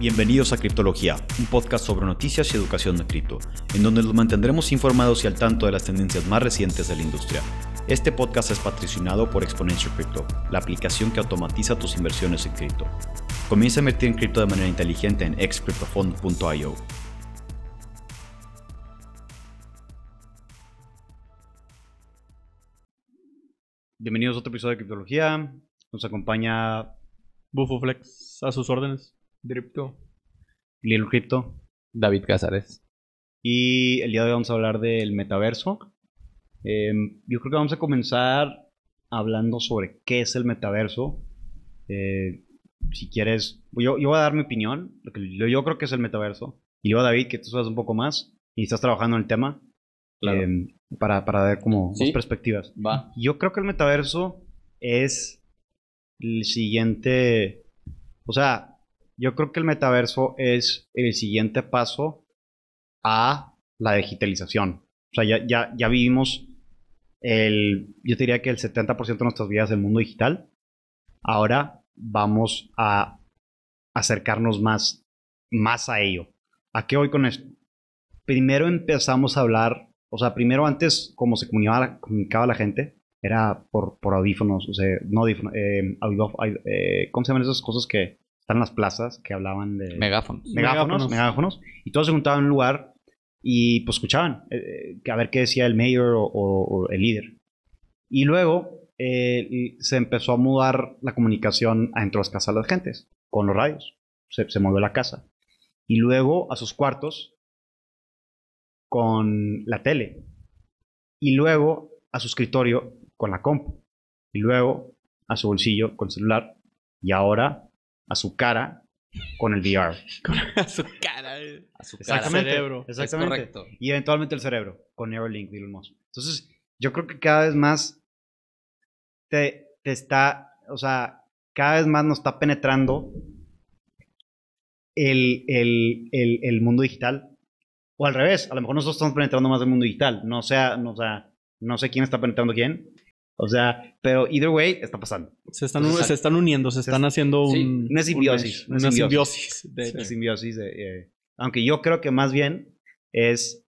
Bienvenidos a Criptología, un podcast sobre noticias y educación de cripto, en donde los mantendremos informados y al tanto de las tendencias más recientes de la industria. Este podcast es patrocinado por Exponential Crypto, la aplicación que automatiza tus inversiones en cripto. Comienza a invertir en cripto de manera inteligente en excryptofund.io. Bienvenidos a otro episodio de Criptología. Nos acompaña Bufo Flex, a sus órdenes. Dripto. Lil Crypto. David Casares. Y el día de hoy vamos a hablar del metaverso. Eh, yo creo que vamos a comenzar hablando sobre qué es el metaverso. Eh, si quieres, yo, yo voy a dar mi opinión, lo que yo, yo creo que es el metaverso. Y luego David, que tú sabes un poco más y estás trabajando en el tema, Claro. eh, para, para ver como Sí. dos perspectivas. Va. Yo creo que el metaverso es el siguiente, o sea, yo creo que el metaverso es el siguiente paso a la digitalización. O sea, ya, ya, ya vivimos el, yo diría que el 70% de nuestras vidas del mundo digital. Ahora vamos a acercarnos más, más a ello. ¿A qué voy con esto? Primero empezamos a hablar, o sea, primero antes, como se comunicaba, comunicaba la gente, era por, por audífonos, o sea, no audífonos, eh, audio- eh, ¿cómo se llaman esas cosas que están en las plazas que hablaban de Megáfonos. megáfonos, Megáfonos. megáfonos, y todos se juntaban en un lugar y pues escuchaban eh, eh, que a ver qué decía el mayor o, o- o el líder. Y luego eh, se empezó a mudar la comunicación adentro de las casas de las gentes, con los radios. Se, se movió la casa. Y luego a sus cuartos con la tele. Y luego a su escritorio con la compu. Y luego a su bolsillo con celular. Y ahora a su cara con el VR. a su cara. eh. A su Exactamente. cerebro. Exactamente. Es correcto. Y eventualmente el cerebro con Neuralink de Elon Musk. Entonces, yo creo que cada vez más te, te está, o sea, cada vez más nos está penetrando el, el, el, el mundo digital. O al revés, a lo mejor nosotros estamos penetrando más el mundo digital. No, sea, no, o sea, no sé quién está penetrando quién. O sea, pero either way está pasando. Se están, Entonces, se están uniendo, se están haciendo sí, un, una un simbiosis, una Una, simbiosis. simbiosis. de simbiosis de, eh, aunque yo creo que más bien es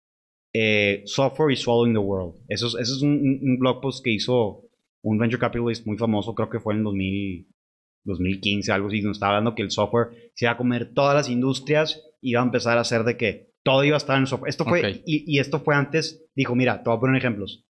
eh, software is swallowing the world. Eso es, eso es un, un- blog post que hizo un venture capitalist muy famoso, creo que fue en 2000, 2015, algo así, donde estaba hablando que el software se iba a comer todas las industrias y iba a empezar a hacer de que todo iba a estar en software. Esto fue, Ok. y, y esto fue antes, dijo, mira, te voy a poner ejemplos.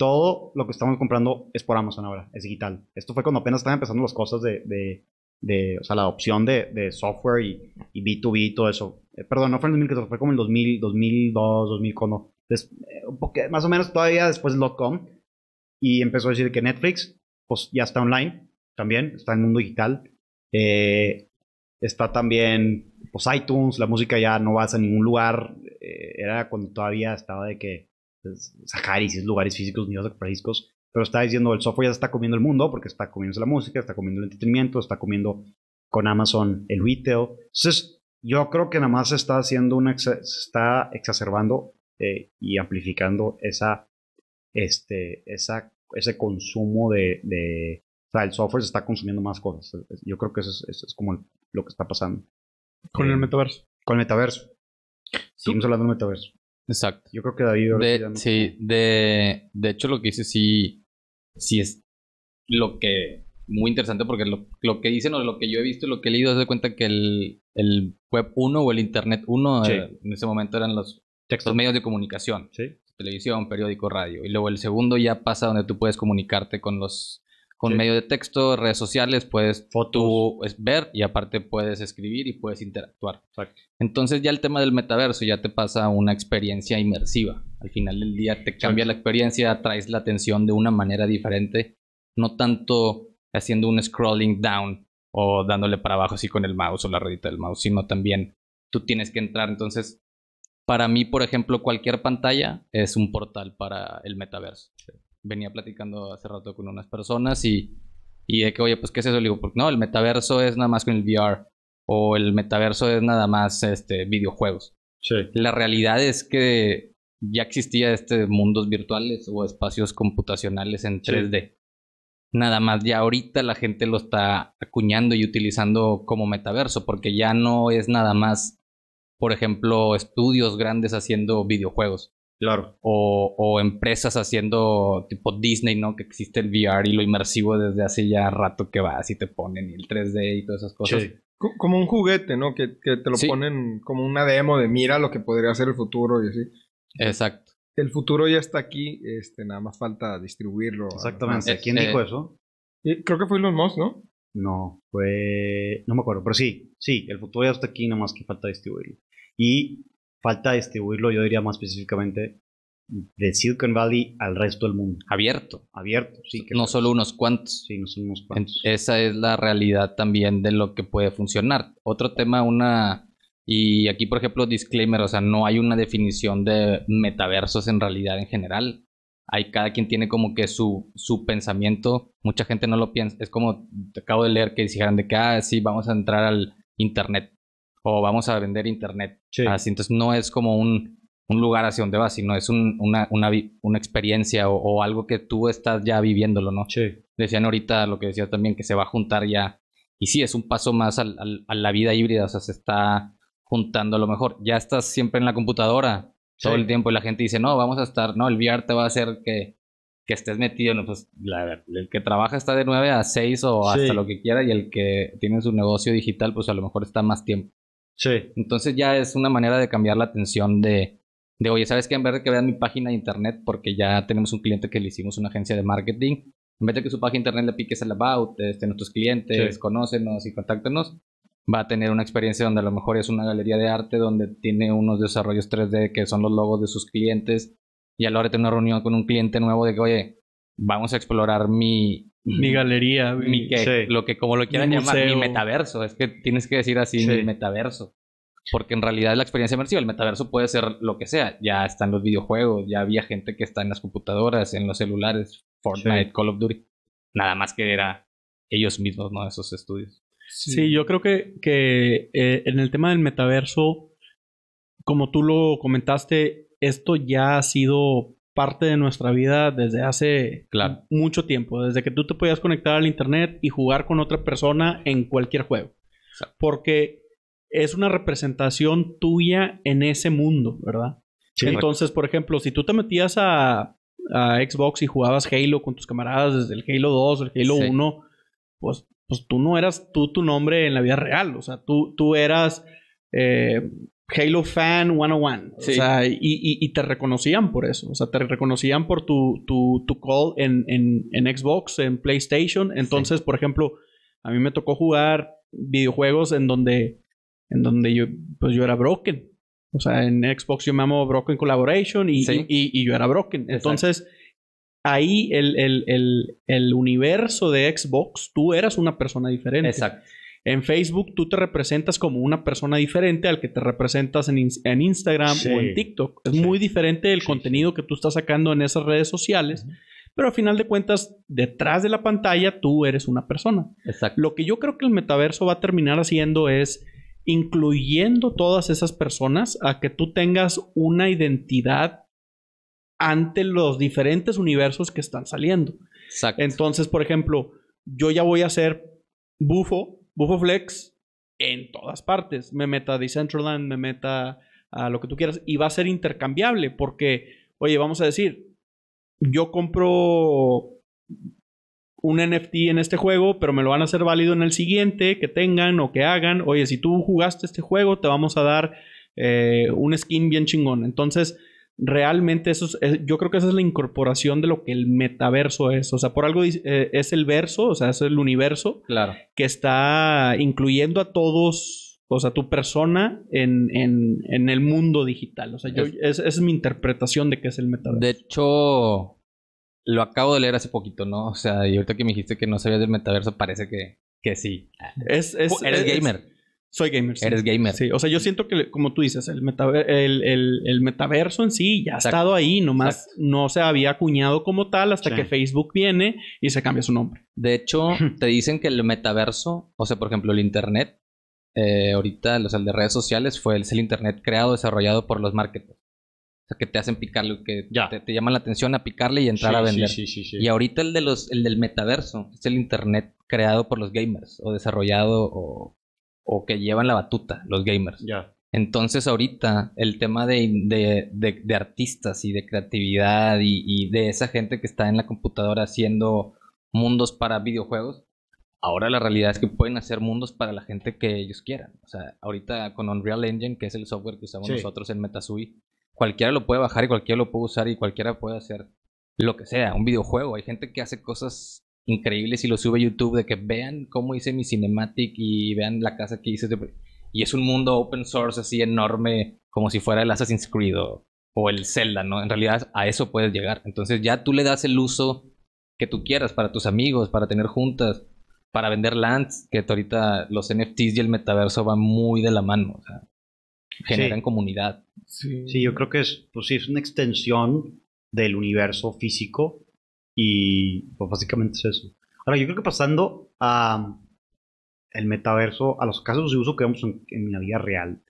Todo lo que estamos comprando es por Amazon ahora, es digital. Esto fue cuando apenas estaban empezando las cosas de, de, de, o sea, la adopción de, de software y, y B2B y todo eso. Eh, perdón, no fue en 2014, fue como en 2000, 2002, 2000, cuando, des- eh, un poque- más o menos todavía después del .com. Y empezó a decir que Netflix, pues ya está online también, está en el mundo digital. Eh, está también, pues iTunes, la música ya no vas a ningún lugar. eh, era cuando todavía estaba de que pues, Saharis, es lugares físicos, ni de comprar discos. Pero está diciendo, el software ya se está comiendo el mundo porque está comiendo la música, está comiendo el entretenimiento, está comiendo con Amazon el retail. Entonces, yo creo que nada más se está haciendo una, se está exacerbando eh, y amplificando esa, este, esa, ese consumo de, de, o sea, el software se está consumiendo más cosas. Yo creo que eso es, eso es como lo que está pasando. Con Eh, el metaverso. Con el metaverso. Seguimos hablando del metaverso. Exacto. Yo creo que David... sí De, sí, de, de hecho lo que dice sí, sí es lo que muy interesante porque lo, lo que dicen o lo que yo he visto y lo que he leído es de cuenta que el, el web 1 o el internet 1 Sí. en ese momento eran los, los medios de comunicación, Sí. televisión, periódico, radio. Y luego el segundo ya pasa donde tú puedes comunicarte con los con Sí. medio de texto, redes sociales, puedes Fotos. tú es, ver y aparte puedes escribir y puedes interactuar. Exacto. Entonces ya el tema del metaverso ya te pasa a una experiencia inmersiva. Al final del día te cambia la experiencia, traes la atención de una manera diferente, no tanto haciendo un scrolling down o dándole para abajo así con el mouse o la ruedita del mouse, sino también tú tienes que entrar. Entonces, para mí, por ejemplo, cualquier pantalla es un portal para el metaverso. Venía platicando hace rato con unas personas y, y de que, oye, pues, ¿qué es eso? Le digo, porque no, el metaverso es nada más con el VR o el metaverso es nada más este, videojuegos. Sí. La realidad es que ya existía este mundos virtuales o espacios computacionales en Sí. 3D. Nada más ya ahorita la gente lo está acuñando y utilizando como metaverso, porque ya no es nada más, por ejemplo, estudios grandes haciendo videojuegos. Claro. O, o empresas haciendo tipo Disney, ¿no? Que existe el VR y lo inmersivo desde hace ya rato que vas y te ponen y el 3D y todas esas cosas. Sí. Co- Como un juguete, ¿no? Que, que te lo Sí. ponen como una demo de mira lo que podría ser el futuro y así. Exacto. El futuro ya está aquí, este, nada más falta distribuirlo. Exactamente. ¿Quién Eh, dijo eh. eso? Y creo que fue Elon Musk, ¿no? No, fue. No me acuerdo, pero sí, sí, el futuro ya está aquí, nada más que falta distribuirlo. Y falta distribuirlo, yo diría más específicamente, de Silicon Valley al resto del mundo. Abierto. Abierto, sí. que- no solo unos cuantos. Sí, no son unos cuantos. Esa es la realidad también de lo que puede funcionar. Otro tema, una... Y aquí, por ejemplo, disclaimer, o sea, no hay una definición de metaversos en realidad en general. Hay cada quien tiene como que su, su pensamiento. Mucha gente no lo piensa. Es como, te acabo de leer que dijeran de que, ah, sí, vamos a entrar al internet. O vamos a vender internet. Sí. Así, entonces no es como un, un lugar hacia donde vas, sino es un- una, una, una experiencia o, o algo que tú estás ya viviéndolo, ¿no? Sí. decían ahorita lo que decía también, que se va a juntar ya. Y sí, es un paso más al- al- a la vida híbrida, o sea, se está juntando a lo mejor. Ya estás siempre en la computadora todo el tiempo y la gente dice, no, vamos a estar, no, el VR te va a hacer que, que estés metido. No, pues la- el que trabaja está de 9 a 6 o Sí. hasta lo que quiera y el que tiene su negocio digital, pues a lo mejor está más tiempo. Sí. Entonces ya es una manera de cambiar la atención de, de oye, ¿sabes qué? En vez de que vean mi página de internet, porque ya tenemos un cliente que le hicimos una agencia de marketing, en vez de que su página de internet le piques el about, este, nuestros clientes, Sí. conócenos y contáctenos, va a tener una experiencia donde a lo mejor es una galería de arte, donde tiene unos desarrollos 3D que son los logos de sus clientes, y a la hora de tener una reunión con un cliente nuevo de que, oye, vamos a explorar mi... Mi galería, mi mi- que, Sí. lo que como lo quieran Mi llamar, mi metaverso, es que tienes que decir así, Sí. mi metaverso. Porque en realidad es la experiencia inmersiva, el metaverso puede ser lo que sea. Ya están los videojuegos, ya había gente que está en las computadoras, en los celulares, Fortnite, Sí. Call of Duty. Nada más que era ellos mismos, ¿no? Esos estudios. Sí, yo creo que, que eh, en el tema del metaverso, como tú lo comentaste, esto ya ha sido parte de nuestra vida desde hace Claro. mucho tiempo, desde que tú te podías conectar al internet y jugar con otra persona en cualquier juego. Exacto. Porque es una representación tuya en ese mundo, ¿verdad? Sí. Entonces, por ejemplo, si tú te metías a, a Xbox y jugabas Halo con tus camaradas desde el Halo 2, el Halo Sí. 1, pues, pues tú no eras tú tu nombre en la vida real. O sea, tú, tú eras eh, Halo Fan 101. Sí. O sea, y, y- y te reconocían por eso. O sea, te reconocían por tu, tu, tu call en, en, en Xbox, en PlayStation. Entonces, por ejemplo, a mí me tocó jugar videojuegos en donde, en donde yo, pues yo era broken. O sea, en Xbox yo me llamo Broken Collaboration y, Sí. y- yo era broken. Exacto. Entonces, ahí el, el- el- el universo de Xbox, tú eras una persona diferente. Exacto. En Facebook tú te representas como una persona diferente al que te representas en, ins- en Instagram Sí. o en TikTok. Es Sí. muy diferente el Sí, contenido que tú estás sacando en esas redes sociales, pero al final de cuentas, detrás de la pantalla tú eres una persona. Exacto. Lo que yo creo que el metaverso va a terminar haciendo es incluyendo todas esas personas a que tú tengas una identidad ante los diferentes universos que están saliendo. Exacto. Entonces, por ejemplo, yo ya voy a hacer Bufo, Bufo Flex en todas partes. Me meta a Decentraland, me meta a lo que tú quieras y va a ser intercambiable porque, oye, vamos a decir, yo compro un NFT en este juego, pero me lo van a hacer válido en el siguiente, que tengan o que hagan. Oye, si tú jugaste este juego, te vamos a dar eh, un skin bien chingón. Entonces, realmente eso es, es- yo creo que esa es la incorporación de lo que el metaverso es. O sea, por algo dice- eh, es el verso, o sea, es el universo Claro. que está incluyendo a todos, o sea, tu persona en, en- en el mundo digital. O sea, yo, Es- es- esa es mi interpretación de qué es el metaverso. De hecho, lo acabo de leer hace poquito, ¿no? O sea, y ahorita que me dijiste que no sabías del metaverso, parece que, que sí. Es, es- Eres es- gamer. Soy gamer. sí. Eres gamer. Sí, o sea, yo siento que, como tú dices, el, metaver- el, el- el metaverso en sí ya ha Exacto. estado ahí, nomás no se había acuñado como tal hasta Sí. que Facebook viene y se cambia su nombre. De hecho, te dicen que el metaverso, o sea, por ejemplo, el Internet, eh, ahorita, o sea, el de redes sociales, fue es el Internet creado, desarrollado por los marketers. O sea, que te hacen picarle, que Ya. te, te llaman la atención a picarle y entrar a Sí, vender. Sí, sí, sí. sí. Y ahorita el de los, el del metaverso, es el internet creado por los gamers, o desarrollado, o, o que llevan la batuta, los gamers. Entonces ahorita el tema de, de, de- de artistas y de creatividad y, y de esa gente que está en la computadora haciendo mundos para videojuegos, ahora la realidad es que pueden hacer mundos para la gente que ellos quieran. O sea, ahorita con Unreal Engine, que es el software que usamos Sí. nosotros en Metasui, cualquiera lo puede bajar y cualquiera lo puede usar y cualquiera puede hacer lo que sea, un videojuego. Hay gente que hace cosas increíbles y lo sube a YouTube de que vean cómo hice mi cinematic y vean la casa que hice. Y es un mundo open source así enorme, como si fuera el Assassin's Creed o, o el Zelda, ¿no? En realidad a eso puedes llegar. Entonces ya tú le das el uso que tú quieras para tus amigos, para tener juntas, para vender lands, que ahorita los NFTs y el metaverso van muy de la mano. O sea, generan Sí. comunidad. Sí. Sí, yo creo que es, pues sí, es una extensión del universo físico y pues básicamente es eso. Ahora, yo creo que pasando a el metaverso, a los casos de uso que vemos en, en la vida real.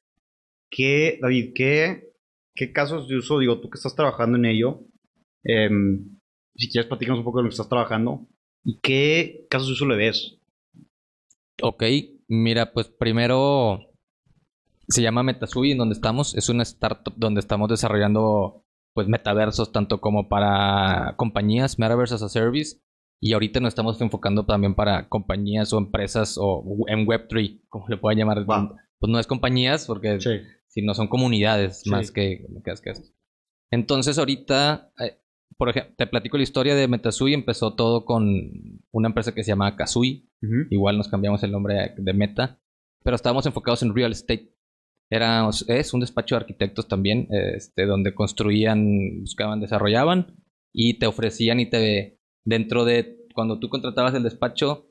¿Qué, David, qué, qué casos de uso, digo, tú que estás trabajando en ello, em, si quieres platicarnos un poco de lo que estás trabajando, y qué casos de uso le ves? Ok, mira, pues primero se llama Metasui en donde estamos. Es una startup donde estamos desarrollando pues metaversos tanto como para compañías, Metaverse as a Service. Y ahorita nos estamos enfocando también para compañías o empresas o en Web3, como le puedan llamar. Wow. Pues no es compañías porque Sí. si no son comunidades Sí. más que, que, que eso. Entonces ahorita, eh, por ejemplo, te platico la historia de Metasui. Empezó todo con una empresa que se llama Kazui. Igual nos cambiamos el nombre de Meta. Pero estábamos enfocados en real estate. Era, es un despacho de arquitectos también, este, donde construían, buscaban, desarrollaban y te ofrecían y te dentro de cuando tú contratabas el despacho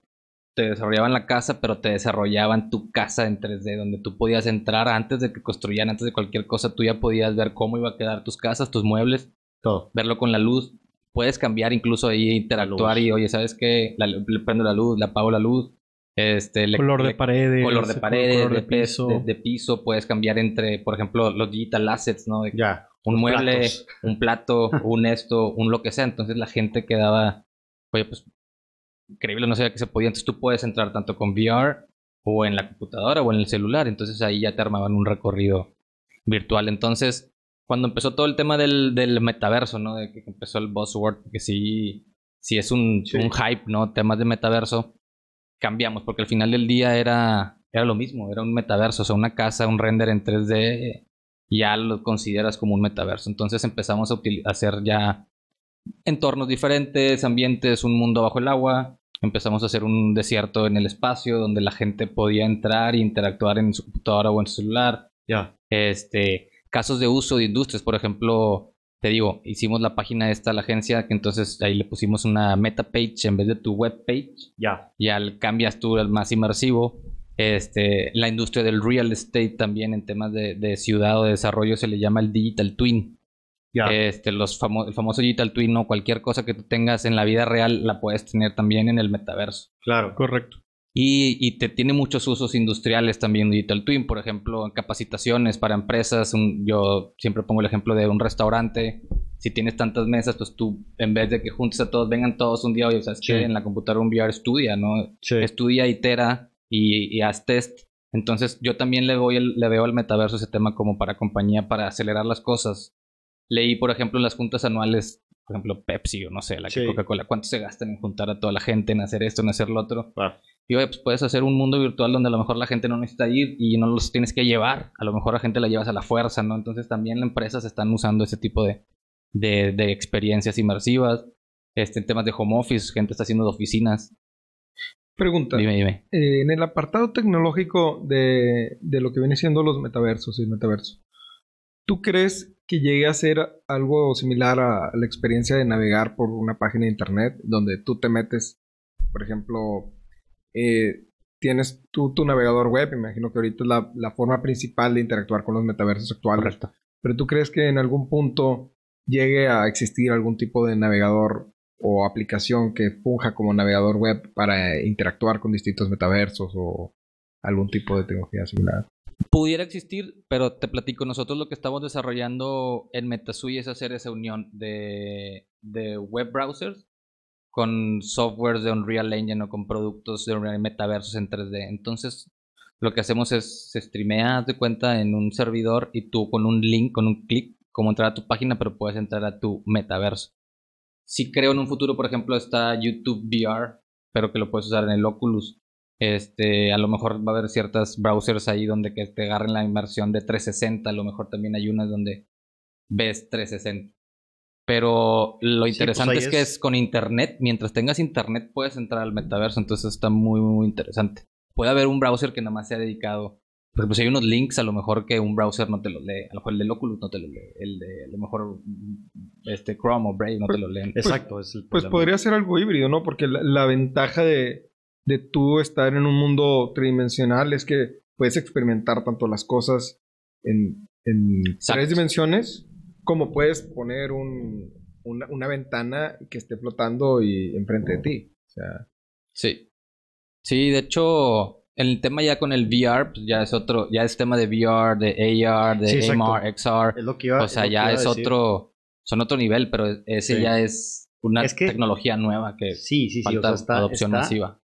te desarrollaban la casa, pero te desarrollaban tu casa en 3D, donde tú podías entrar antes de que construían, antes de cualquier cosa, tú ya podías ver cómo iba a quedar tus casas, tus muebles, Todo. verlo con la luz. Puedes cambiar incluso ahí, interactuar y, oye, ¿sabes qué? La- le prendo la luz, le apago la luz. Este, le- color de paredes. color de paredes, color de, piso. de- de piso. Puedes cambiar entre, por ejemplo, los digital assets, ¿no? Ya. un mueble, platos. un plato, un esto, un lo que sea. Entonces la gente quedaba, oye, pues increíble, no sabía que se podía. Entonces tú puedes entrar tanto con VR o en la computadora o en el celular. Entonces ahí ya te armaban un recorrido virtual. Entonces, cuando empezó todo el tema del, del metaverso, ¿no? De que empezó el buzzword, que sí, sí es un, Sí. un hype, ¿no? Temas de metaverso, cambiamos, porque al final del día era, era lo mismo, era un metaverso, o sea, una casa, un render en 3D, ya lo consideras como un metaverso. Entonces empezamos a, hacer ya entornos diferentes, ambientes, un mundo bajo el agua. Empezamos a hacer un desierto en el espacio donde la gente podía entrar e interactuar en su computadora o en su celular. Ya. Este, casos de uso de industrias, por ejemplo, te digo, hicimos la página esta, la agencia, que entonces ahí le pusimos una meta page en vez de tu web page Ya. y al cambias tú al más inmersivo. Este, la industria del real estate también en temas de, de ciudad o de desarrollo se le llama el digital twin. Ya. Este, los famo- el famoso digital twin, ¿no? Cualquier cosa que tú tengas en la vida real la puedes tener también en el metaverso. Claro. Correcto. Y, y te tiene muchos usos industriales también Digital Twin, por ejemplo, capacitaciones para empresas. un- yo siempre pongo el ejemplo de un restaurante. Si tienes tantas mesas, pues tú, en vez de que juntes a todos, vengan todos un día, oye, ¿sabes Sí. En la computadora un VR estudia, ¿no? Sí. Estudia, itera y, y haz test. Entonces, yo también le, voy el- le veo al metaverso ese tema como para compañía, para acelerar las cosas. Leí, por ejemplo, en las juntas anuales, por ejemplo, Pepsi o no sé, la Sí. Coca-Cola, ¿cuánto se gastan en juntar a toda la gente, en hacer esto, en hacer lo otro? Claro. Y oye, pues puedes hacer un mundo virtual donde a lo mejor la gente no necesita ir y no los tienes que llevar. A lo mejor la gente la llevas a la fuerza, ¿no? Entonces también las empresas están usando ese tipo de, de, de experiencias inmersivas. Este, en temas de home office, gente está haciendo de oficinas. Pregunta. Dime, dime. eh, en el apartado tecnológico de, de lo que viene siendo los metaversos y el metaverso, ¿tú crees que llegue a ser algo similar a la experiencia de navegar por una página de internet donde tú te metes, por ejemplo, eh, tienes tú tu navegador web, imagino que ahorita es la, la forma principal de interactuar con los metaversos actuales, Correcto. pero tú crees que en algún punto llegue a existir algún tipo de navegador o aplicación que funja como navegador web para interactuar con distintos metaversos o algún tipo de tecnología similar. Pudiera existir, pero te platico, nosotros lo que estamos desarrollando en MetaSui es hacer esa unión de, de web browsers con softwares de Unreal Engine o con productos de Unreal metaversos en 3D. Entonces, lo que hacemos es se streamea de cuenta en un servidor y tú con un link, con un clic, como entrar a tu página, pero puedes entrar a tu metaverso. Si creo en un futuro, por ejemplo, está YouTube VR, pero que lo puedes usar en el Oculus. Este, a lo mejor va a haber ciertas browsers ahí donde que te agarren la inmersión de 360, a lo mejor también hay unas donde ves 360. Pero lo Sí, interesante pues ahí es que es- es con internet, mientras tengas internet puedes entrar al metaverso, entonces está muy muy interesante. Puede haber un browser que nada más sea dedicado, por ejemplo, si hay unos links, a lo mejor que un browser no te los lee, a lo mejor el del Oculus no te lo lee, el de a lo mejor este Chrome o Brave no te lo leen. Exacto, es el Pues podría ser algo híbrido, ¿no? Porque la, la ventaja de, de tú estar en un mundo tridimensional es que puedes experimentar tanto las cosas en, en tres dimensiones como puedes poner un- una, una ventana que esté flotando y enfrente de ti. O sea, Sí. Sí, de hecho, el tema ya con el VR, pues ya es otro, ya es tema de VR, de AR, de Sí. AMR, XR. Es lo que iba O sea, lo que ya es decir. otro, son otro nivel, pero ese Sí. ya es una Es que- tecnología nueva que Sí, sí, sí. O falta sea, está, adopción está- masiva.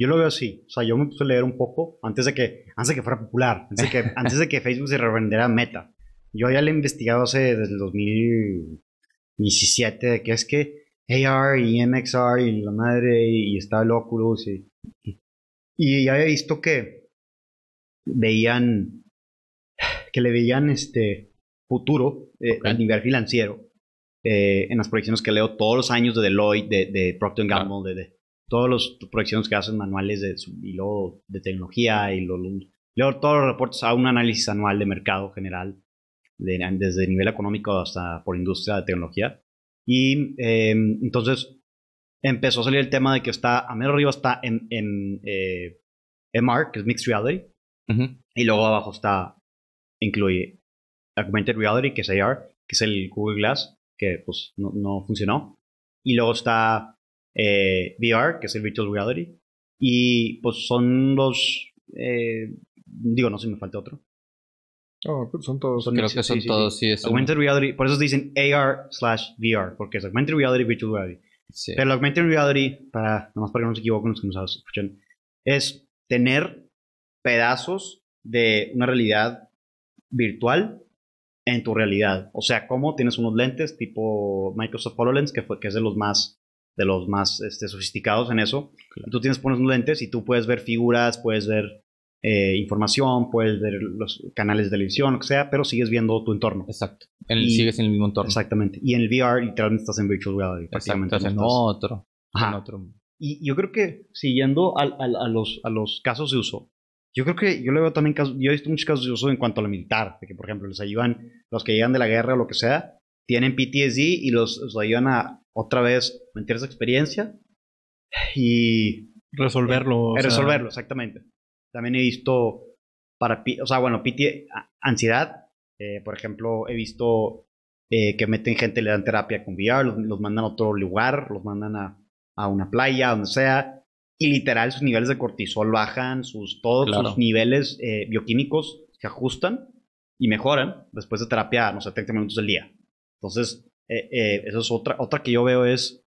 Yo lo veo así. O sea, yo me puse a leer un poco antes de que, antes de que fuera popular. Antes de que, antes de que Facebook se revendiera Meta. Yo ya le he investigado hace desde el 2017 de que es que AR y MXR y la madre y, está el Oculus y, y, ya había visto que veían que le veían este futuro eh, Ok. a nivel financiero eh, en las proyecciones que leo todos los años de Deloitte, de, de Procter. Gamble, de, de todas las proyecciones que hacen manuales de, y luego de tecnología y luego, luego todos los reportes a un análisis anual de mercado general, de- desde nivel económico hasta por industria de tecnología. Y eh, entonces empezó a salir el tema de que está, a menos arriba está en, en eh, MR, que es Mixed Reality, Ujú. y luego abajo está, incluye Augmented Reality, que es AR, que es el Google Glass, que pues no, no funcionó. Y luego está eh, VR, que es el Virtual Reality. Y pues son los, eh, digo, no sé si me falta otro. Oh, pues son todos. Son Creo que son sí, todos, sí. sí, es un- Augmented Reality, por eso dicen AR slash VR, porque es Augmented Reality, Virtual Reality. sí. Pero la augmented reality, para, nomás para que no se equivoquen los que nos escuchan, es tener pedazos de una realidad virtual en tu realidad. O sea, como tienes unos lentes tipo Microsoft HoloLens, que, fue, que es de los más, de los más este, sofisticados en eso. Y Tú tienes, pones unos lentes y tú puedes ver figuras, puedes ver eh, información, puedes ver los canales de televisión, lo que sea, pero sigues viendo tu entorno. Exacto. En el- Y- sigues en el mismo entorno. Exactamente. Y en el VR literalmente estás en virtual reality. Prácticamente Estás en otro. Ajá. En otro. Y yo creo que siguiendo al- al- a, los, a los casos de uso, yo creo que yo le veo también casos, yo he visto muchos casos de uso en cuanto a lo militar, de que por ejemplo les ayudan, los que llegan de la guerra o lo que sea, tienen PTSD y los, los ayudan a otra vez meter esa experiencia y Resolverlo. o a sea, resolverlo, exactamente. También he visto para, o sea, bueno, PT, ansiedad, eh, por ejemplo, he visto eh, que meten gente, le dan terapia con VR, los, los mandan a otro lugar, los mandan a, a una playa, donde sea, y literal sus niveles de cortisol bajan, sus, todos Claro. sus niveles eh, bioquímicos se ajustan y mejoran después de terapia, no sé, 30 minutos del día. Entonces, eso es otra, otra que yo veo es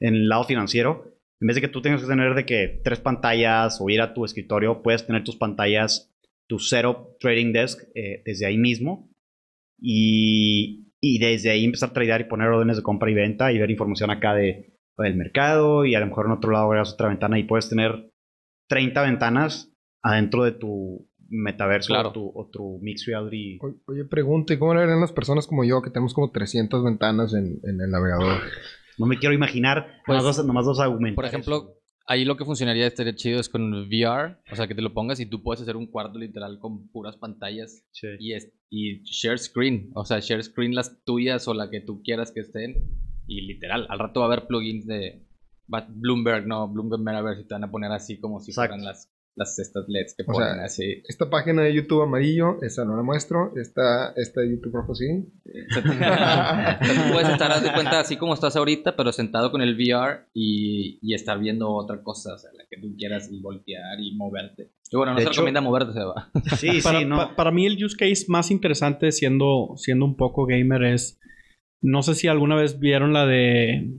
en el lado financiero, en vez de que tú tengas que tener de que tres pantallas o ir a tu escritorio, puedes tener tus pantallas, tu setup trading desk eh, desde ahí mismo y, y desde ahí empezar a tradear y poner órdenes de compra y venta y ver información acá de, del mercado y a lo mejor en otro lado agregas otra ventana y puedes tener 30 ventanas adentro de tu metaverso Claro. o, tu, o tu mixed reality. O- Oye, pregunte, ¿cómo le harían las personas como yo que tenemos como 300 ventanas en, en el navegador? No me quiero imaginar, Pues, nomás, dos, nomás dos aumentar Por ejemplo, ahí lo que funcionaría estaría chido es con VR, o sea, que te lo pongas y tú puedes hacer un cuarto literal con puras pantallas Sí. y, es, y share screen, o sea, share screen las tuyas o la que tú quieras que estén y literal, al rato va a haber plugins de Bloomberg, no, Bloomberg Metaverse y te van a poner así como si Exacto. fueran las, las estas LEDs que O sea, ponen así. Esta página de YouTube amarillo, esa no la muestro. Esta, esta de YouTube rojo sí. Puedes estar, haz de cuenta, así como estás ahorita, pero sentado con el VR y, y estar viendo otra cosa, o sea, la que tú quieras y voltear y moverte. Y bueno, no De se hecho- recomienda moverte, va. Sí, para, sí, no. pa- para mí el use case más interesante siendo, siendo un poco gamer es... No sé si alguna vez vieron la de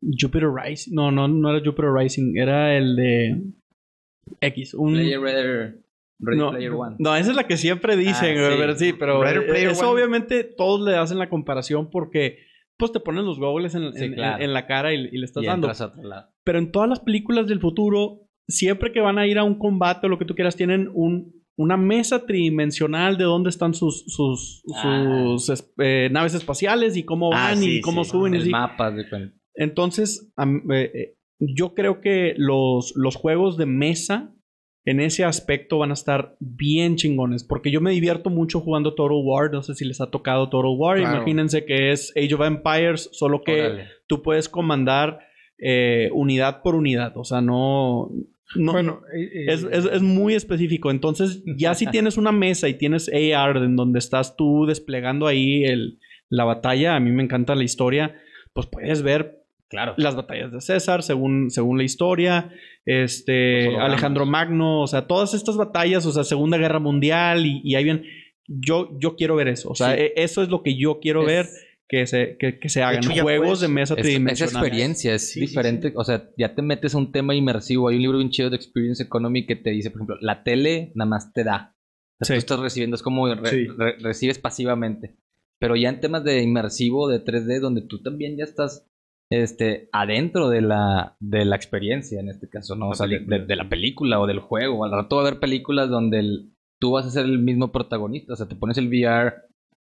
Jupiter Rising. No, no, no era Jupiter Rising. Era el de X. Un, Player Ready, Ready no, Player One. no, esa es la que siempre dicen, Ah, sí. pero sí, pero eh, eso One. obviamente todos le hacen la comparación porque pues te ponen los goggles en, Sí, en- claro. en la cara y, y le estás Y dando. Pero en todas las películas del futuro, siempre que van a ir a un combate o lo que tú quieras, tienen un, una mesa tridimensional de dónde están sus, sus, Ah. sus es- eh, naves espaciales y cómo Ah, van sí, y cómo sí. suben. y El así. mapa de. Entonces, eh, eh, yo creo que los, los juegos de mesa en ese aspecto van a estar bien chingones. Porque yo me divierto mucho jugando Total War. No sé si les ha tocado Total War. Claro. Imagínense que es Age of Empires, solo que Órale. tú puedes comandar eh, unidad por unidad. O sea, no. no bueno, eh, es, es- es muy específico. Entonces, ya si tienes una mesa y tienes AR en donde estás tú desplegando ahí el, la batalla, a mí me encanta la historia, pues puedes ver Claro. las batallas de César según, según la historia, este. Alejandro Magno, o sea, todas estas batallas, o sea, Segunda Guerra Mundial y, y ahí bien, yo, yo quiero ver eso, o sea, Sí. e- eso es lo que yo quiero Es- ver que se, que, que se hagan, hecho, juegos puedes- de mesa Es- esa experiencia es Sí, sí, diferente. O sea, ya te metes a un tema inmersivo. Hay un libro bien chido de Experience Economy que te dice, por ejemplo, la tele nada más te da. O sea, Sí. Tú estás recibiendo, es como re- Sí. re- recibes pasivamente. Pero ya en temas de inmersivo, de 3D, donde tú también ya estás este, adentro de la, de la experiencia, en este caso, ¿no? O sea, de, la película o del juego. Al rato va a haber películas donde el- tú vas a ser el mismo protagonista. O sea, te pones el VR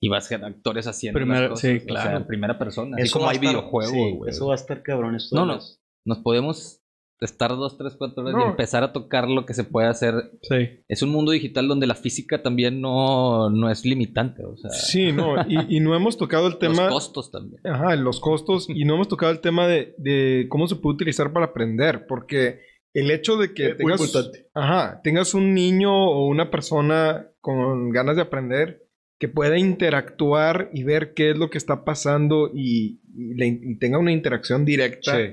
y vas a ser actores haciendo Primera- las cosas. sí, O sea, claro. en primera persona. Así Eso como hay estar- videojuegos, sí, güey. Eso va a estar cabrón esto. No, Nos podemos estar dos, tres, cuatro horas y empezar a tocar lo que se puede hacer. Sí. Es un mundo digital donde la física también no, no es limitante. O sea, Sí, no, y, y no hemos tocado el los tema. costos también. Ajá, los costos. Y no hemos tocado el tema de, de cómo se puede utilizar para aprender. Porque el hecho de que Eh, muy tengas, importante. ajá, tengas un niño o una persona con ganas de aprender que pueda interactuar y ver qué es lo que está pasando y, y le- y tenga una interacción directa, Sí.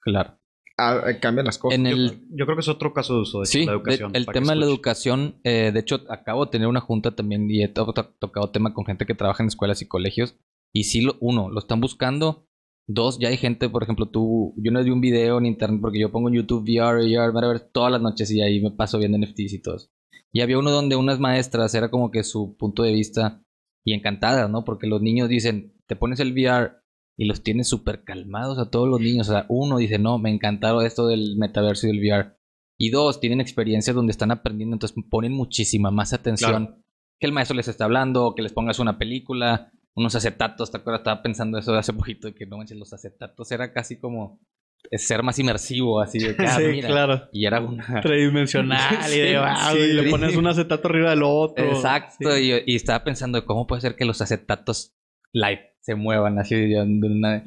Claro. A- a- cambia las cosas. En Yo, el, yo creo que es otro caso de uso de sí, la de- educación. el para que tema de la educación, eh, de hecho, acabo de tener una junta también y he to- to- tocado tema con gente que trabaja en escuelas y colegios. Y sí, lo, uno, lo están buscando. Dos, ya hay gente, por ejemplo, tú, yo no vi un video en internet porque yo pongo en YouTube VR, VR, ver todas las noches y ahí me paso viendo NFTs y todo eso. Y había uno donde unas maestras era como que su punto de vista y encantadas, ¿no? Porque los niños dicen, te pones el VR y los tienes súper calmados a todos los niños. O sea, uno dice, no, me encantaron esto del metaverso y del VR. Y dos, tienen experiencias donde están aprendiendo, entonces ponen muchísima más atención que el maestro les está hablando, o que les pongas una película, unos acetatos, ¿te acuerdas? Estaba pensando eso de hace poquito, de que no manches, los acetatos era casi como ser más inmersivo, así de que, ah, sí, mira. claro. Y era una... Tridimensional y, de, wow, sí. y le pones un acetato arriba del otro. Exacto, y, y estaba pensando de cómo puede ser que los acetatos live se muevan así de una,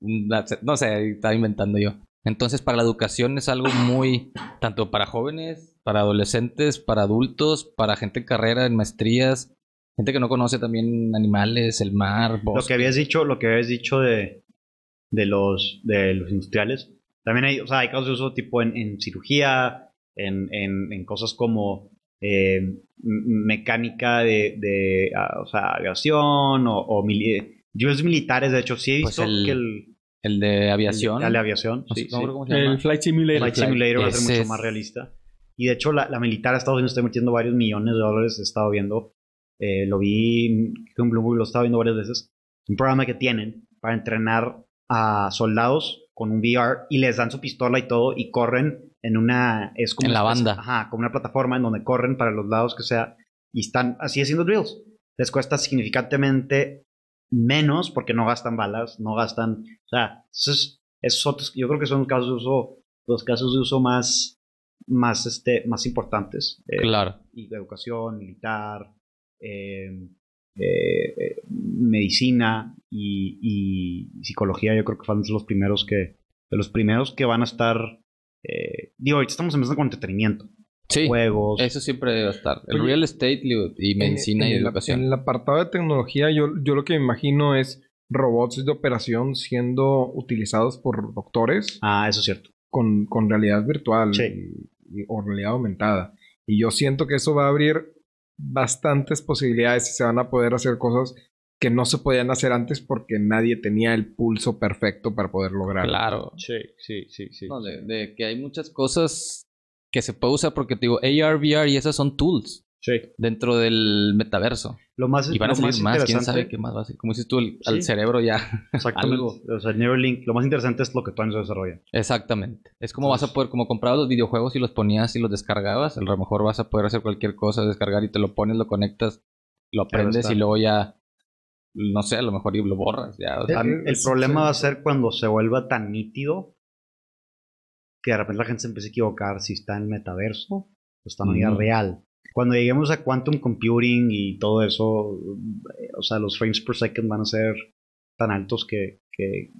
una- no sé, estaba inventando yo. Entonces, para la educación es algo muy, tanto para jóvenes, para adolescentes, para adultos, para gente en carrera, en maestrías, gente que no conoce también animales, el mar, Lo bosque. que habías dicho, lo que habías dicho de, de los de los industriales. También hay, o sea, hay casos de uso tipo en, en cirugía, en, en, en cosas como eh, mecánica de, de ah, o sea, aviación o, o drills militares. De hecho, sí he Pues visto el- que el, El de aviación. el de aviación, sí, sí. cómo se llama. El Flight Simulator. Flight Simulator va a ser mucho es- más realista. Y de hecho, la, la militar de Estados Unidos está metiendo varios millones de dólares. He estado viendo, eh, lo vi en Bloomberg, lo he estado viendo varias veces. Un programa que tienen para entrenar a soldados con un VR y les dan su pistola y todo y corren en una. Es como En la banda. Ajá, como una plataforma en donde corren para los lados que sea y están así haciendo drills. Les cuesta significantemente menos porque no gastan balas, no gastan. O sea, esos, esos otros, yo creo que son casos de uso, los casos de uso más, más, este, más importantes. eh, Claro. y de educación, militar, eh, eh, eh, medicina y, y psicología, yo creo que van a ser los primeros que, de los primeros que van a estar. digo, ahorita estamos empezando con entretenimiento, Sí, juegos. eso siempre a estar. El Oye, real estate y- y medicina en, y en el- educación. en el apartado de tecnología, yo, yo lo que me imagino es robots de operación siendo utilizados por doctores Ah, eso es cierto. con, con realidad virtual Sí. y- y- o realidad aumentada. Y yo siento que eso va a abrir bastantes posibilidades y se van a poder hacer cosas que no se podían hacer antes porque nadie tenía el pulso perfecto para poder lograrlo. Claro. Sí, sí, sí, sí. No, de, de que hay muchas cosas que se puede usar porque te digo, AR, VR y esas son tools Sí. dentro del metaverso. Lo más, Y van a salir más, quién interesante- sabe qué más va a ser. Como dices tú, el- al cerebro ya. Exactamente. algo. O sea, Neuralink, lo más interesante es lo que todavía se desarrolla. Exactamente. Es como vas a poder, como comprabas los videojuegos y los ponías y los descargabas, a lo mejor vas a poder hacer cualquier cosa, descargar y te lo pones, lo conectas, lo aprendes y luego ya, no sé, a lo mejor y lo borras. Ya, o sea, el problema va a ser cuando se vuelva tan nítido que de repente la gente se empiece a equivocar si está en el metaverso o está en vida real. Cuando lleguemos a quantum computing y todo eso, eh, o sea, los frames per second van a ser tan altos que, que,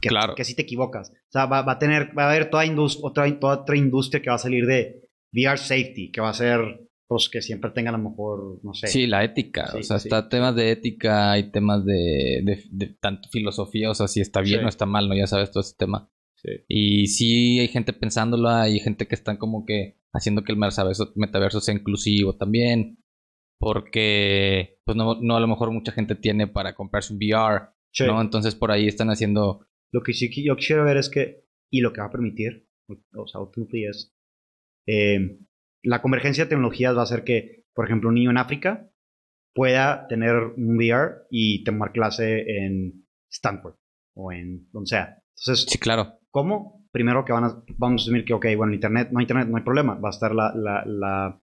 que, Claro. que si te equivocas. O sea, va, va a tener, va a haber toda, otra, toda otra industria que va a salir de VR safety, que va a ser, pues, que siempre tenga a lo mejor, no sé. Sí, la ética. Sí, o sea, sí. está temas de ética, hay temas de, de, de tanto filosofía, o sea, si está bien Sí. o está mal, ¿no? Ya sabes todo ese tema. Sí. Y sí hay gente pensándolo, hay gente que están como que haciendo que el metaverso, metaverso sea inclusivo también. Porque, pues no, no a lo mejor mucha gente tiene para comprarse un VR, Sí. ¿no? Entonces por ahí están haciendo... Lo que sí que yo quisiera ver es que, y lo que va a permitir, o sea, es, eh, la convergencia de tecnologías va a hacer que, por ejemplo, un niño en África pueda tener un VR y tomar clase en Stanford o en donde sea. Entonces, Sí, claro. ¿Cómo? Primero que van a, vamos a asumir que, ok, bueno, internet, no hay internet, no hay problema, va a estar la, la, la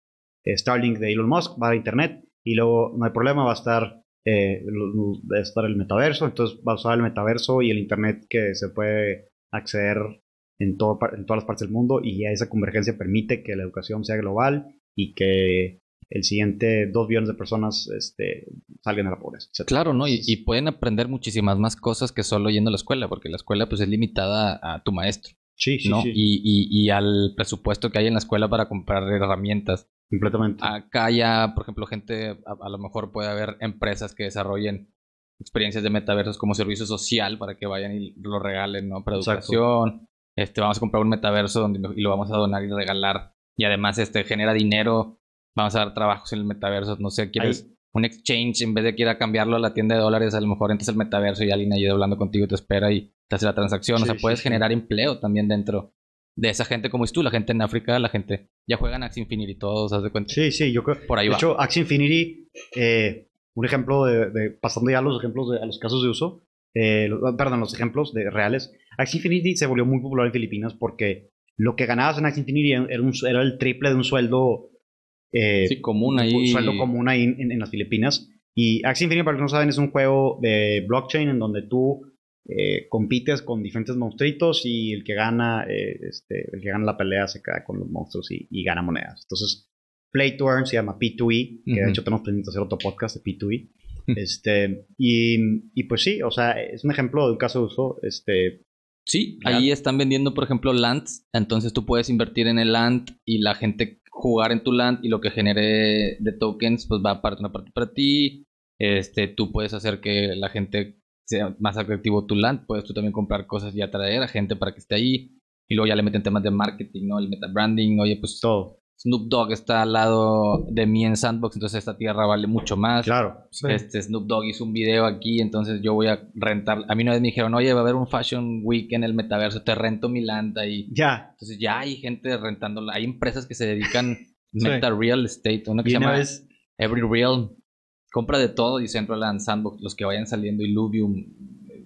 eh, Starlink de Elon Musk, va a internet, y luego no hay problema, va a estar, eh, estar el metaverso, entonces va a usar el metaverso y el internet que se puede acceder en, todo, en todas las partes del mundo, y esa convergencia permite que la educación sea global y que el siguiente dos billones de personas este, salgan de la pobreza. etc. Claro, ¿no? Y, y pueden aprender muchísimas más cosas que solo yendo a la escuela, porque la escuela pues es limitada a tu maestro, Sí, sí, ¿no? sí, Y, y, y al presupuesto que hay en la escuela para comprar herramientas. completamente. Acá ya, por ejemplo, gente, a, a lo mejor puede haber empresas que desarrollen experiencias de metaversos como servicio social para que vayan y lo regalen, ¿no? Para Exacto. educación. Este, vamos a comprar un metaverso donde y lo vamos a donar y regalar. Y además, este, genera dinero. Vamos a dar trabajos en el metaverso. No sé, quieres un exchange en vez de que ir a cambiarlo a la tienda de dólares, a lo mejor entras al metaverso y alguien ahí hablando contigo te espera y te hace la transacción. o sea, sí, puedes sí. generar empleo también dentro de esa gente como es tú, la gente en África, la gente ya juegan Axie Infinity todos, haz de cuenta. Sí, sí, yo creo. Por ahí de va. hecho, Axie Infinity, eh, un ejemplo de, de- pasando ya a los ejemplos de, a los casos de uso, eh, perdón, los ejemplos de reales. Axie Infinity se volvió muy popular en Filipinas porque lo que ganabas en Axie Infinity era, un- era el triple de un sueldo, eh, Sí, común un ahí. sueldo común ahí en, en las Filipinas. Y Axie Infinity, para los que no saben, es un juego de blockchain en donde tú eh, compites con diferentes monstruitos y el que gana eh, este, el que gana la pelea se queda con los monstruos y, y gana monedas. Entonces, Play to Earn se llama P2E, que de hecho tenemos pendiente hacer otro podcast de P2E. este, y, y pues sí, o sea, es un ejemplo de un caso de uso. Este, Sí, ahí están vendiendo, por ejemplo, lands. Entonces tú puedes invertir en el land y la gente jugar en tu land y lo que genere de tokens, pues va a parte una parte para ti. Este, tú puedes hacer que la gente sea más atractivo tu land. Puedes tú también comprar cosas y atraer a gente para que esté ahí. Y luego ya le meten temas de marketing, ¿no? El meta branding. Oye, pues todo. Snoop Dogg está al lado de mí en Sandbox, entonces esta tierra vale mucho más. Claro. Sí. Este Snoop Dogg hizo un video aquí, entonces yo voy a rentar. A mí una vez me dijeron, oye, va a haber un Fashion Week en el metaverso, te rento mi land ahí. Ya. Entonces ya hay gente rentándola. Hay empresas que se dedican Sí. meta real estate, una que Y se llama vez, Every Real. Compra de todo y Centraland, Sandbox, los que vayan saliendo, Illuvium,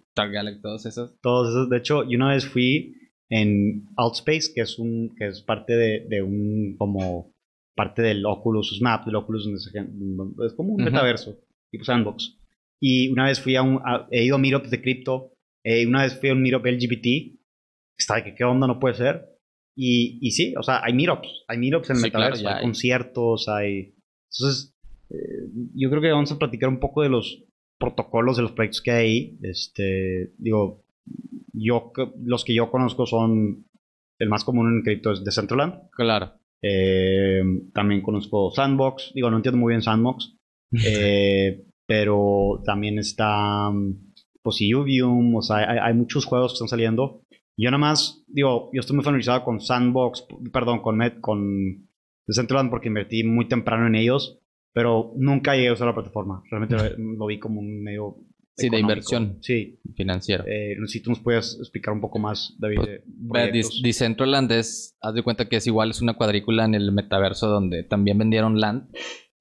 Star Galaxy, todos esos. todos esos, de hecho, yo una vez fui en Altspace, que es un, que es parte de, de un, como, parte del Oculus Map, del Oculus, donde se es como un Ujú. metaverso, tipo sandbox. Y una vez fui a un, a- he ido a meetups de cripto, eh, una vez fui a un meetup LGBT, está de que qué onda, no puede ser. Y, y sí, o sea, hay meetups, hay meetups en el Sí, claro, metaverso, ya hay, hay. conciertos, hay... Entonces, eh, yo creo que vamos a platicar un poco de los protocolos de los proyectos que hay ahí. Este, digo, yo, los que yo conozco son, el más común en cripto es Decentraland. Claro. Eh, también conozco Sandbox, digo, no entiendo muy bien Sandbox, eh, pero también está, pues, Illuvium, o sea, hay, hay muchos juegos que están saliendo. Yo nada más, digo, yo estoy muy familiarizado con Sandbox, perdón, con, Met, con Decentraland porque invertí muy temprano en ellos, pero nunca llegué a usar la plataforma. Realmente lo, lo vi como un medio Sí, de inversión. Sí. financiero. Eh, no sé si tú nos puedes explicar un poco más, David. Pues, de. Decentraland es, haz de cuenta que es igual, es una cuadrícula en el metaverso donde también vendieron land.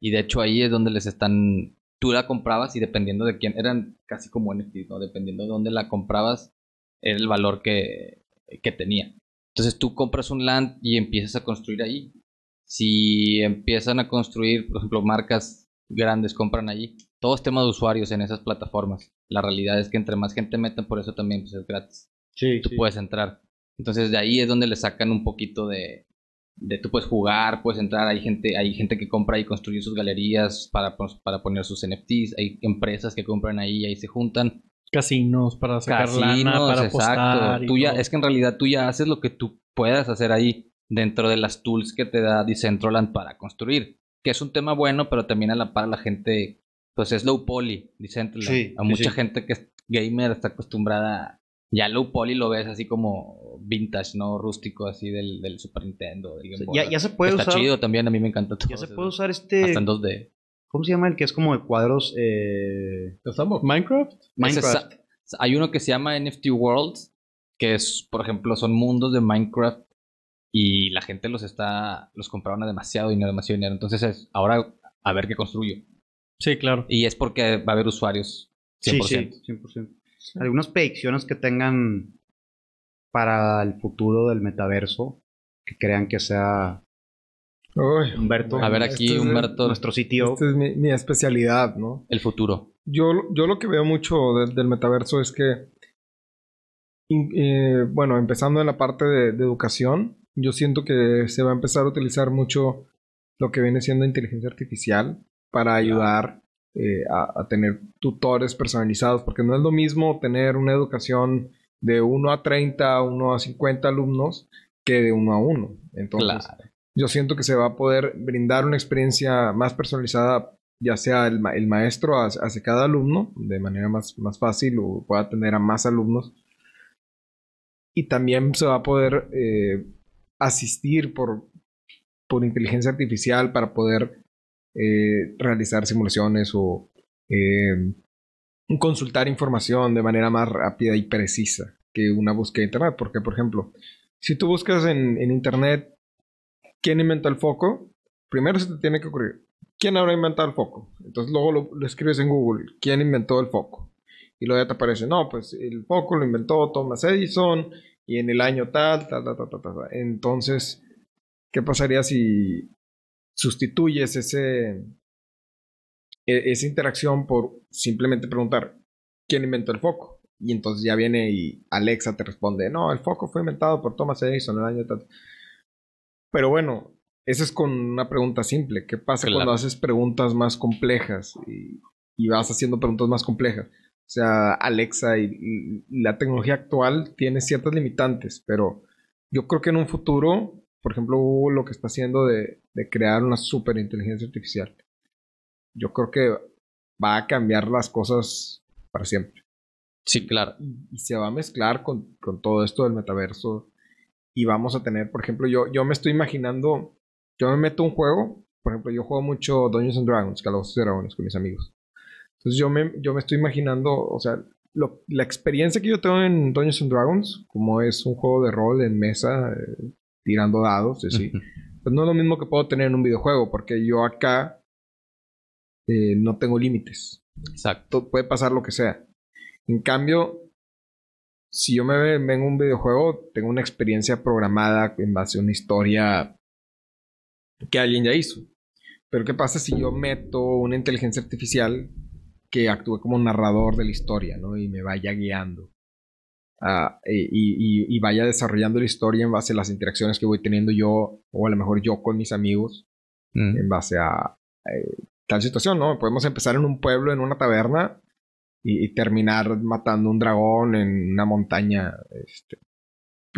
Y de hecho ahí es donde les están, tú la comprabas y dependiendo de quién, eran casi como NFTs, ¿no? Dependiendo de dónde la comprabas, era el valor que, que tenía. Entonces tú compras un land y empiezas a construir ahí. Si empiezan a construir, por ejemplo, marcas grandes compran allí, todo es tema de usuarios en esas plataformas. La realidad es que entre más gente metan, por eso también pues, es gratis Sí, tú sí. puedes entrar. Entonces de ahí es donde le sacan un poquito de, de tú puedes jugar, puedes entrar, hay gente, hay gente que compra y construye sus galerías para, pos- para poner sus NFTs, hay empresas que compran ahí y ahí se juntan. Casinos para sacar lana, Casinos, para apostar. exacto. Tú ya, es que en realidad tú ya haces lo que tú puedas hacer ahí dentro de las tools que te da Decentraland para construir. Que es un tema bueno, pero también a la par la gente, pues es low poly, Decentraland. Sí, a sí, mucha sí. gente que es gamer está acostumbrada ya low poly lo ves así como vintage, ¿no? Rústico, así del, del Super Nintendo. del Game Boy. Ya, ya se puede Está usar. chido también, a mí me encanta todo Ya se puede usar este. Hasta en 2D. ¿Cómo se llama el que es como de cuadros? Eh, Minecraft. Hay uno que se llama NFT Worlds, que es, por ejemplo, son mundos de Minecraft y la gente los está, los compraron a demasiado dinero, demasiado dinero. Entonces es, ahora a ver qué construyo. Sí, claro. Y es porque va a haber usuarios 100%. Sí, sí, 100%. Algunas predicciones que tengan para el futuro del metaverso que crean que sea Uy, Humberto. A ver aquí, este es- Humberto, nuestro sitio. Esta es mi, mi especialidad, ¿no? el futuro. Yo, yo lo que veo mucho del, del metaverso es que, in- eh, bueno, empezando en la parte de, de educación, yo siento que se va a empezar a utilizar mucho lo que viene siendo inteligencia artificial para ayudar eh, a, a tener tutores personalizados, porque no es lo mismo tener una educación de 1 a 30, 1 a 50 alumnos que de 1 a 1. Entonces, Claro. yo siento que se va a poder brindar una experiencia más personalizada, ya sea el, ma- el maestro hacia, hacia cada alumno, de manera más, más fácil o pueda atender a más alumnos. Y también se va a poder eh, asistir por, por inteligencia artificial para poder eh, realizar simulaciones o eh, consultar información de manera más rápida y precisa que una búsqueda de internet. Porque, por ejemplo, si tú buscas en, en internet quién inventó el foco, primero se te tiene que ocurrir quién habrá inventado el foco. Entonces luego lo, lo escribes en Google, quién inventó el foco. Y luego ya te aparece, no, pues el foco lo inventó Thomas Edison y en el año tal, tal, tal, tal, tal, tal. Entonces, ¿qué pasaría si sustituyes ese, e- esa interacción por simplemente preguntar quién inventó el foco? Y entonces ya viene y Alexa te responde, no, el foco fue inventado por Thomas Edison en el año tal. Pero bueno, eso es con una pregunta simple. ¿Qué pasa Claro. cuando haces preguntas más complejas y, y vas haciendo preguntas más complejas? O sea, Alexa y, y la tecnología actual tiene ciertas limitantes, pero yo creo que en un futuro, por ejemplo, Google lo que está haciendo de, de crear una superinteligencia artificial, yo creo que va a cambiar las cosas para siempre Sí, claro. y, y se va a mezclar con, con todo esto del metaverso. Y vamos a tener, por ejemplo, yo, yo me estoy imaginando, yo me meto a un juego, por ejemplo, yo juego mucho Dungeons and Dragons, Calabozos y Dragones con mis amigos. Entonces yo me, yo me estoy imaginando, o sea, lo- la experiencia que yo tengo en Dungeons and Dragons, como es un juego de rol en mesa, eh, tirando dados, así, pues no es lo mismo que puedo tener en un videojuego, porque yo acá eh, no tengo límites Exacto. to- puede pasar lo que sea. En cambio, si yo me ve- vengo un videojuego, tengo una experiencia programada en base a una historia que alguien ya hizo. Pero ¿qué pasa si yo meto una inteligencia artificial que actúe como narrador de la historia, ¿no? Y me vaya guiando. Ah, y, y- y vaya desarrollando la historia en base a las interacciones que voy teniendo yo, o a lo mejor yo con mis amigos, Mm. en base a eh, tal situación, ¿no? Podemos empezar en un pueblo, en una taberna, y, y terminar matando un dragón en una montaña. Este,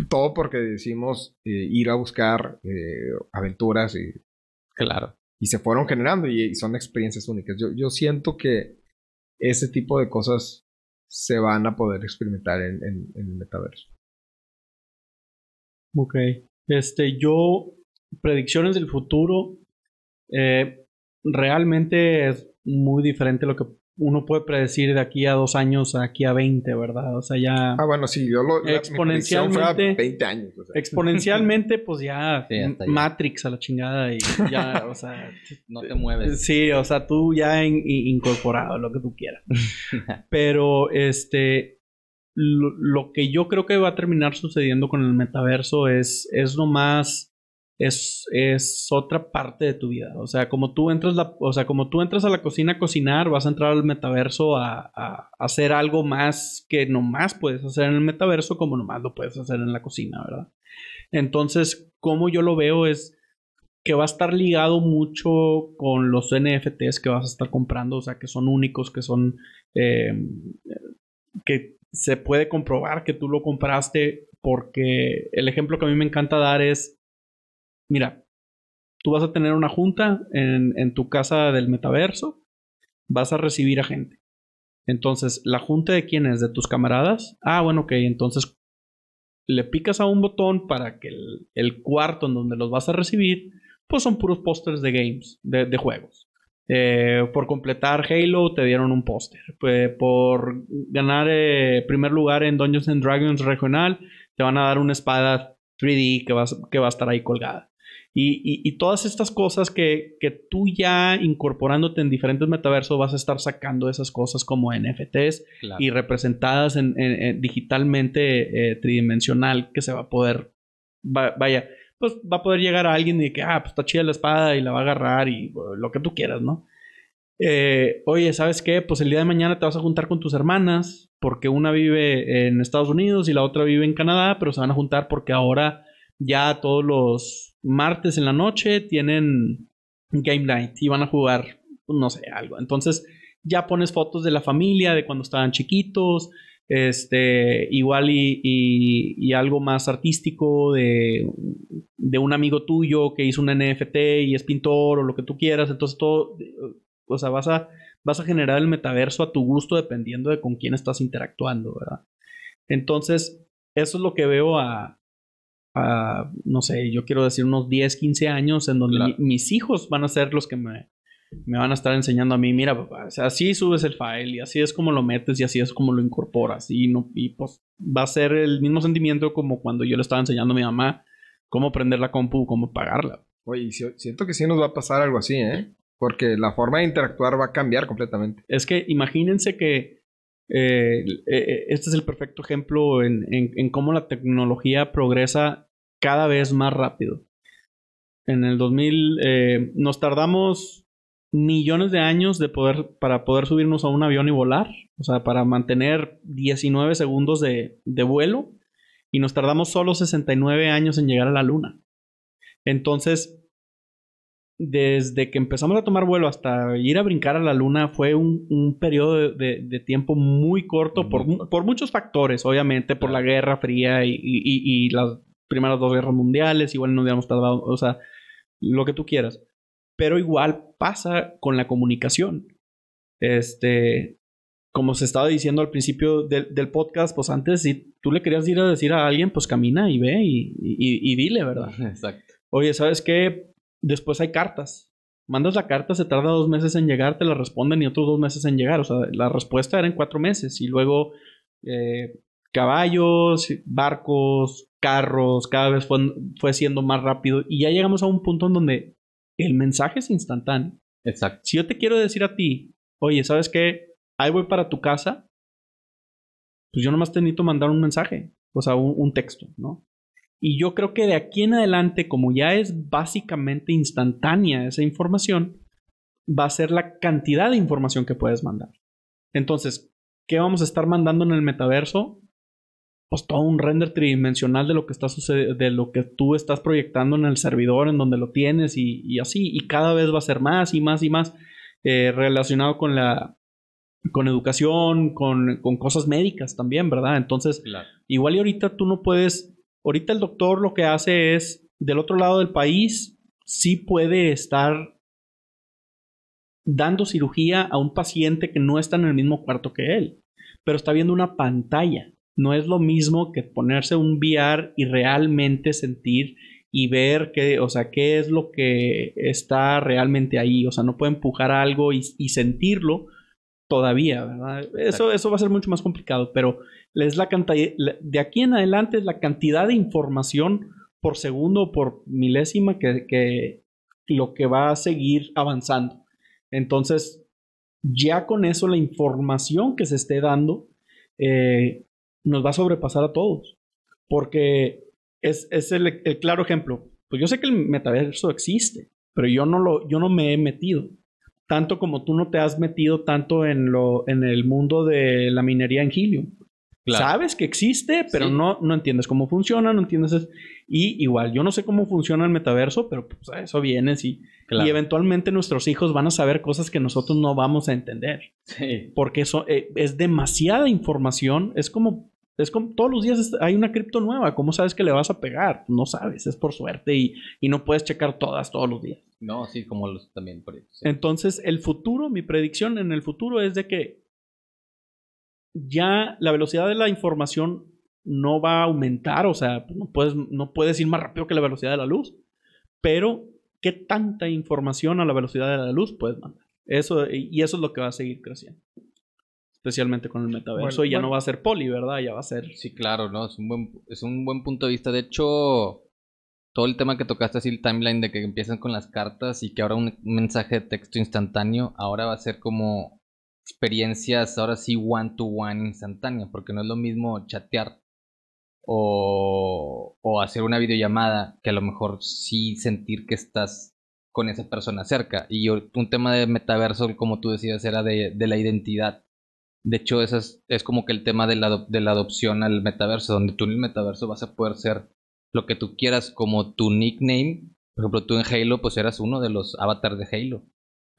todo porque decimos eh, ir a buscar eh, aventuras y, Claro. y se fueron generando y, y son experiencias únicas. Yo, yo siento que ese tipo de cosas se van a poder experimentar en, el metaverso. Ok. Este, yo predicciones del futuro, eh, realmente es muy diferente lo que uno puede predecir de aquí a dos años a aquí a 20, ¿verdad? O sea, ya... Ah, bueno, sí, yo lo... la- mi predicción fue a Exponencialmente- 20 años. o sea. Exponencialmente, pues ya, Sí. Matrix a la chingada y ya, o sea... No te mueves. Sí, o sea, tú ya in- in- incorporado, lo que tú quieras. Pero, este, lo, lo que yo creo que va a terminar sucediendo con el metaverso es, es nomás, es, es otra parte de tu vida. O sea, como tú entras, la, o sea, como tú entras a la cocina a cocinar, vas a entrar al metaverso a, a- hacer algo más que nomás puedes hacer en el metaverso como nomás lo puedes hacer en la cocina, ¿verdad? Entonces, como yo lo veo es que va a estar ligado mucho con los NFTs que vas a estar comprando, o sea, que son únicos, que son, eh, que se puede comprobar que tú lo compraste, porque el ejemplo que a mí me encanta dar es, mira, tú vas a tener una junta en, tu casa del metaverso, vas a recibir a gente. Entonces, ¿la junta de quién es? ¿De tus camaradas? Ah, bueno, ok, entonces le picas a un botón para que el, cuarto en donde los vas a recibir, pues son puros pósters de games, de, juegos. Eh, por completar Halo te dieron un póster. Por ganar eh, primer lugar en Dungeons and Dragons regional, te van a dar una espada 3D que, que va a estar ahí colgada. Y, y- y todas estas cosas que, que tú ya incorporándote en diferentes metaversos vas a estar sacando esas cosas como NFTs Claro. y representadas en, en- en digitalmente eh, tridimensional que se va a poder, va- vaya, pues va a poder llegar a alguien y que, ah, pues está chida la espada y la va a agarrar y bueno, lo que tú quieras, ¿no? Eh, oye, ¿sabes qué? Pues el día de mañana te vas a juntar con tus hermanas porque una vive en Estados Unidos y la otra vive en Canadá, pero se van a juntar porque ahora ya todos los martes en la noche tienen Game Night y van a jugar, no sé, algo. Entonces ya pones fotos de la familia, de cuando estaban chiquitos, este, igual y, y- y algo más artístico de, de un amigo tuyo que hizo un NFT y es pintor o lo que tú quieras. Entonces todo, o sea, vas a, vas a generar el metaverso a tu gusto dependiendo de con quién estás interactuando, ¿verdad? Entonces, eso es lo que veo a, a, no sé, yo quiero decir unos 10, 15 años en donde Claro. mi- mis hijos van a ser los que me, me van a estar enseñando a mí, mira, papá, así subes el file y así es como lo metes y así es como lo incorporas y no y pues va a ser el mismo sentimiento como cuando yo le estaba enseñando a mi mamá cómo prender la compu, cómo pagarla. Oye, siento que sí nos va a pasar algo así, ¿eh? Porque la forma de interactuar va a cambiar completamente. Es que imagínense que eh, eh, este es el perfecto ejemplo en, en- en cómo la tecnología progresa cada vez más rápido. En el 2000 eh, nos tardamos millones de años de poder, para poder subirnos a un avión y volar, o sea, para mantener 19 segundos de, de vuelo, y nos tardamos solo 69 años en llegar a la luna. Entonces, desde que empezamos a tomar vuelo hasta ir a brincar a la luna fue un, un periodo de, de- de tiempo muy corto por, por muchos factores, obviamente, por la Guerra Fría y, y- y- y las primeras dos guerras mundiales, igual no hubiéramos tardado, o sea, lo que tú quieras. Pero igual pasa con la comunicación. Este, como se estaba diciendo al principio del, del podcast, pues antes si tú le querías ir a decir a alguien, pues camina y ve y dile, ¿verdad? Exacto. Oye, ¿sabes qué? Después hay cartas. Mandas la carta, se tarda dos meses en llegar, te la responden y otros dos meses en llegar. O sea, la respuesta era en cuatro meses. Y luego eh, caballos, barcos, carros, cada vez fue, fue siendo más rápido. Y ya llegamos a un punto en donde el mensaje es instantáneo. Exacto. Si yo te quiero decir a ti, oye, ¿sabes qué? Ahí voy para tu casa. Pues yo nomás te necesito mandar un mensaje, o sea, un, un texto, ¿no? Y yo creo que de aquí en adelante, como ya es básicamente instantánea esa información, va a ser la cantidad de información que puedes mandar. Entonces, ¿qué vamos a estar mandando en el metaverso? Pues todo un render tridimensional de lo que está sucediendo, de lo que tú estás proyectando en el servidor, en donde lo tienes y, y así. Y cada vez va a ser más y más y más eh, relacionado con la con educación, con, con cosas médicas también, ¿verdad? Entonces, Claro. Igual y ahorita tú no puedes, ahorita el doctor lo que hace es, del otro lado del país, sí puede estar dando cirugía a un paciente que no está en el mismo cuarto que él, pero está viendo una pantalla. No es lo mismo que ponerse un VR y realmente sentir y ver qué, o sea, qué es lo que está realmente ahí. O sea, no pueden empujar algo y, y sentirlo todavía, ¿verdad? Eso, eso va a ser mucho más complicado, pero es la cantidad, de aquí en adelante es la cantidad de información por segundo o por milésima que, que lo que va a seguir avanzando. Entonces, ya con eso la información que se esté dando eh, nos va a sobrepasar a todos. Porque es, el, claro ejemplo. Pues yo sé que el metaverso existe, pero yo no, lo, yo no me he metido. Tanto como tú no te has metido tanto en, lo, en el mundo de la minería en Helium. Sabes que existe, pero no, no entiendes cómo funciona, no entiendes... Y igual, yo no sé cómo funciona el metaverso, pero pues a eso vienes y, y eventualmente nuestros hijos van a saber cosas que nosotros no vamos a entender. Porque eso eh, es demasiada información. Es como, es como todos los días hay una cripto nueva. ¿Cómo sabes que le vas a pegar? No sabes, es por suerte y, y no puedes checar todas todos los días. No, sí, como los también. Entonces, el futuro, mi predicción en el futuro es de que ya la velocidad de la información no va a aumentar, o sea, no puedes, no puedes ir más rápido que la velocidad de la luz, pero ¿qué tanta información a la velocidad de la luz puedes mandar? Eso, y eso es lo que va a seguir creciendo. Especialmente con el metaverso. y ya no va a ser poli, ¿verdad? Ya va a ser. Sí, claro, ¿no? Es un buen, es un buen punto de vista. De hecho, todo el tema que tocaste así, el timeline de que empiezan con las cartas y que ahora un mensaje de texto instantáneo, ahora va a ser como experiencias, ahora sí, one to one instantáneo, porque no es lo mismo chatear o, o hacer una videollamada que a lo mejor sí sentir que estás con esa persona cerca. Y un tema de metaverso, como tú decías, era de, de la identidad. De hecho, es, como que el tema de la, de la adopción al metaverso, donde tú en el metaverso vas a poder ser lo que tú quieras como tu nickname. Por ejemplo, tú en Halo, pues eras uno de los avatars de Halo.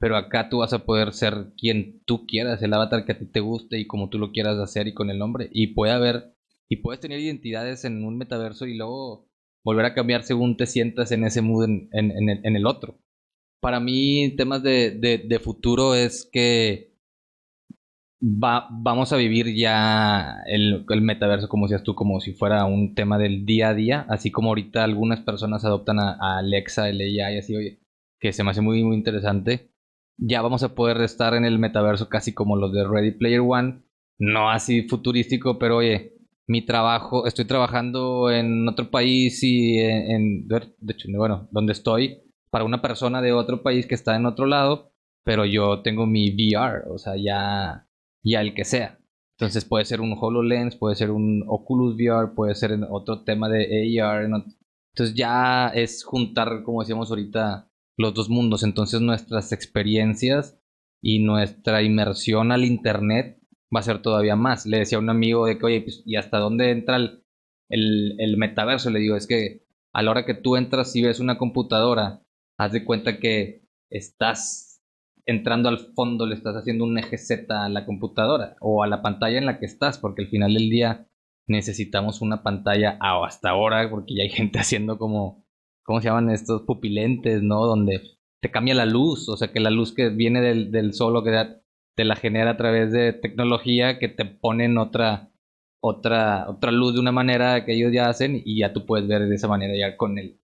Pero acá tú vas a poder ser quien tú quieras, el avatar que a ti te guste y como tú lo quieras hacer y con el nombre. Y puede haber y puedes tener identidades en un metaverso y luego volver a cambiar según te sientas en ese mood en, en, el, otro. Para mí, temas de, de, futuro es que va, vamos a vivir ya el, el, metaverso, como decías tú, como si fuera un tema del día a día, así como ahorita algunas personas adoptan a, Alexa, el AI, así, oye, que se me hace muy, muy interesante. Ya vamos a poder estar en el metaverso casi como los de Ready Player One, no así futurístico, pero oye, mi trabajo, estoy trabajando en otro país y en, de hecho, bueno, donde estoy, para una persona de otro país que está en otro lado, pero yo tengo mi VR, o sea, ya, ya el que sea. Entonces puede ser un HoloLens, puede ser un Oculus VR, puede ser otro tema de AR. Entonces ya es juntar, como decíamos ahorita, los dos mundos. Entonces nuestras experiencias y nuestra inmersión al Internet va a ser todavía más. Le decía a un amigo de que, oye, pues, ¿y hasta dónde entra el, el, metaverso? Le digo, es que a la hora que tú entras y ves una computadora, haz de cuenta que estás entrando al fondo, le estás haciendo un eje Z a la computadora o a la pantalla en la que estás, porque al final del día necesitamos una pantalla hasta ahora, porque ya hay gente haciendo como, ¿cómo se llaman estos pupilentes, no? Donde te cambia la luz, o sea que la luz que viene del, del sol o que te la genera a través de tecnología que te ponen otra, otra, otra luz de una manera que ellos ya hacen y ya tú puedes ver de esa manera ya con el,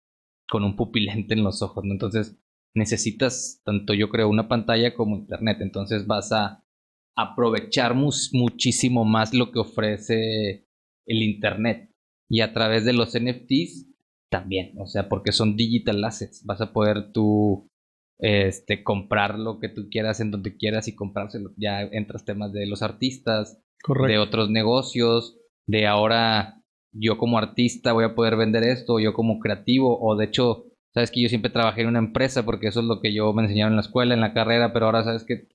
con un pupilente en los ojos, ¿no? Entonces necesitas tanto yo creo una pantalla como internet, entonces vas a aprovechar muchísimo más lo que ofrece el internet y a través de los NFTs también, o sea, porque son digital assets, vas a poder tú este, comprar lo que tú quieras en donde quieras y comprárselo. Ya entras temas de los artistas, de otros negocios, de ahora yo como artista voy a poder vender esto, yo como creativo, o de hecho, sabes que yo siempre trabajé en una empresa porque eso es lo que yo me enseñaron en la escuela, en la carrera, pero ahora sabes que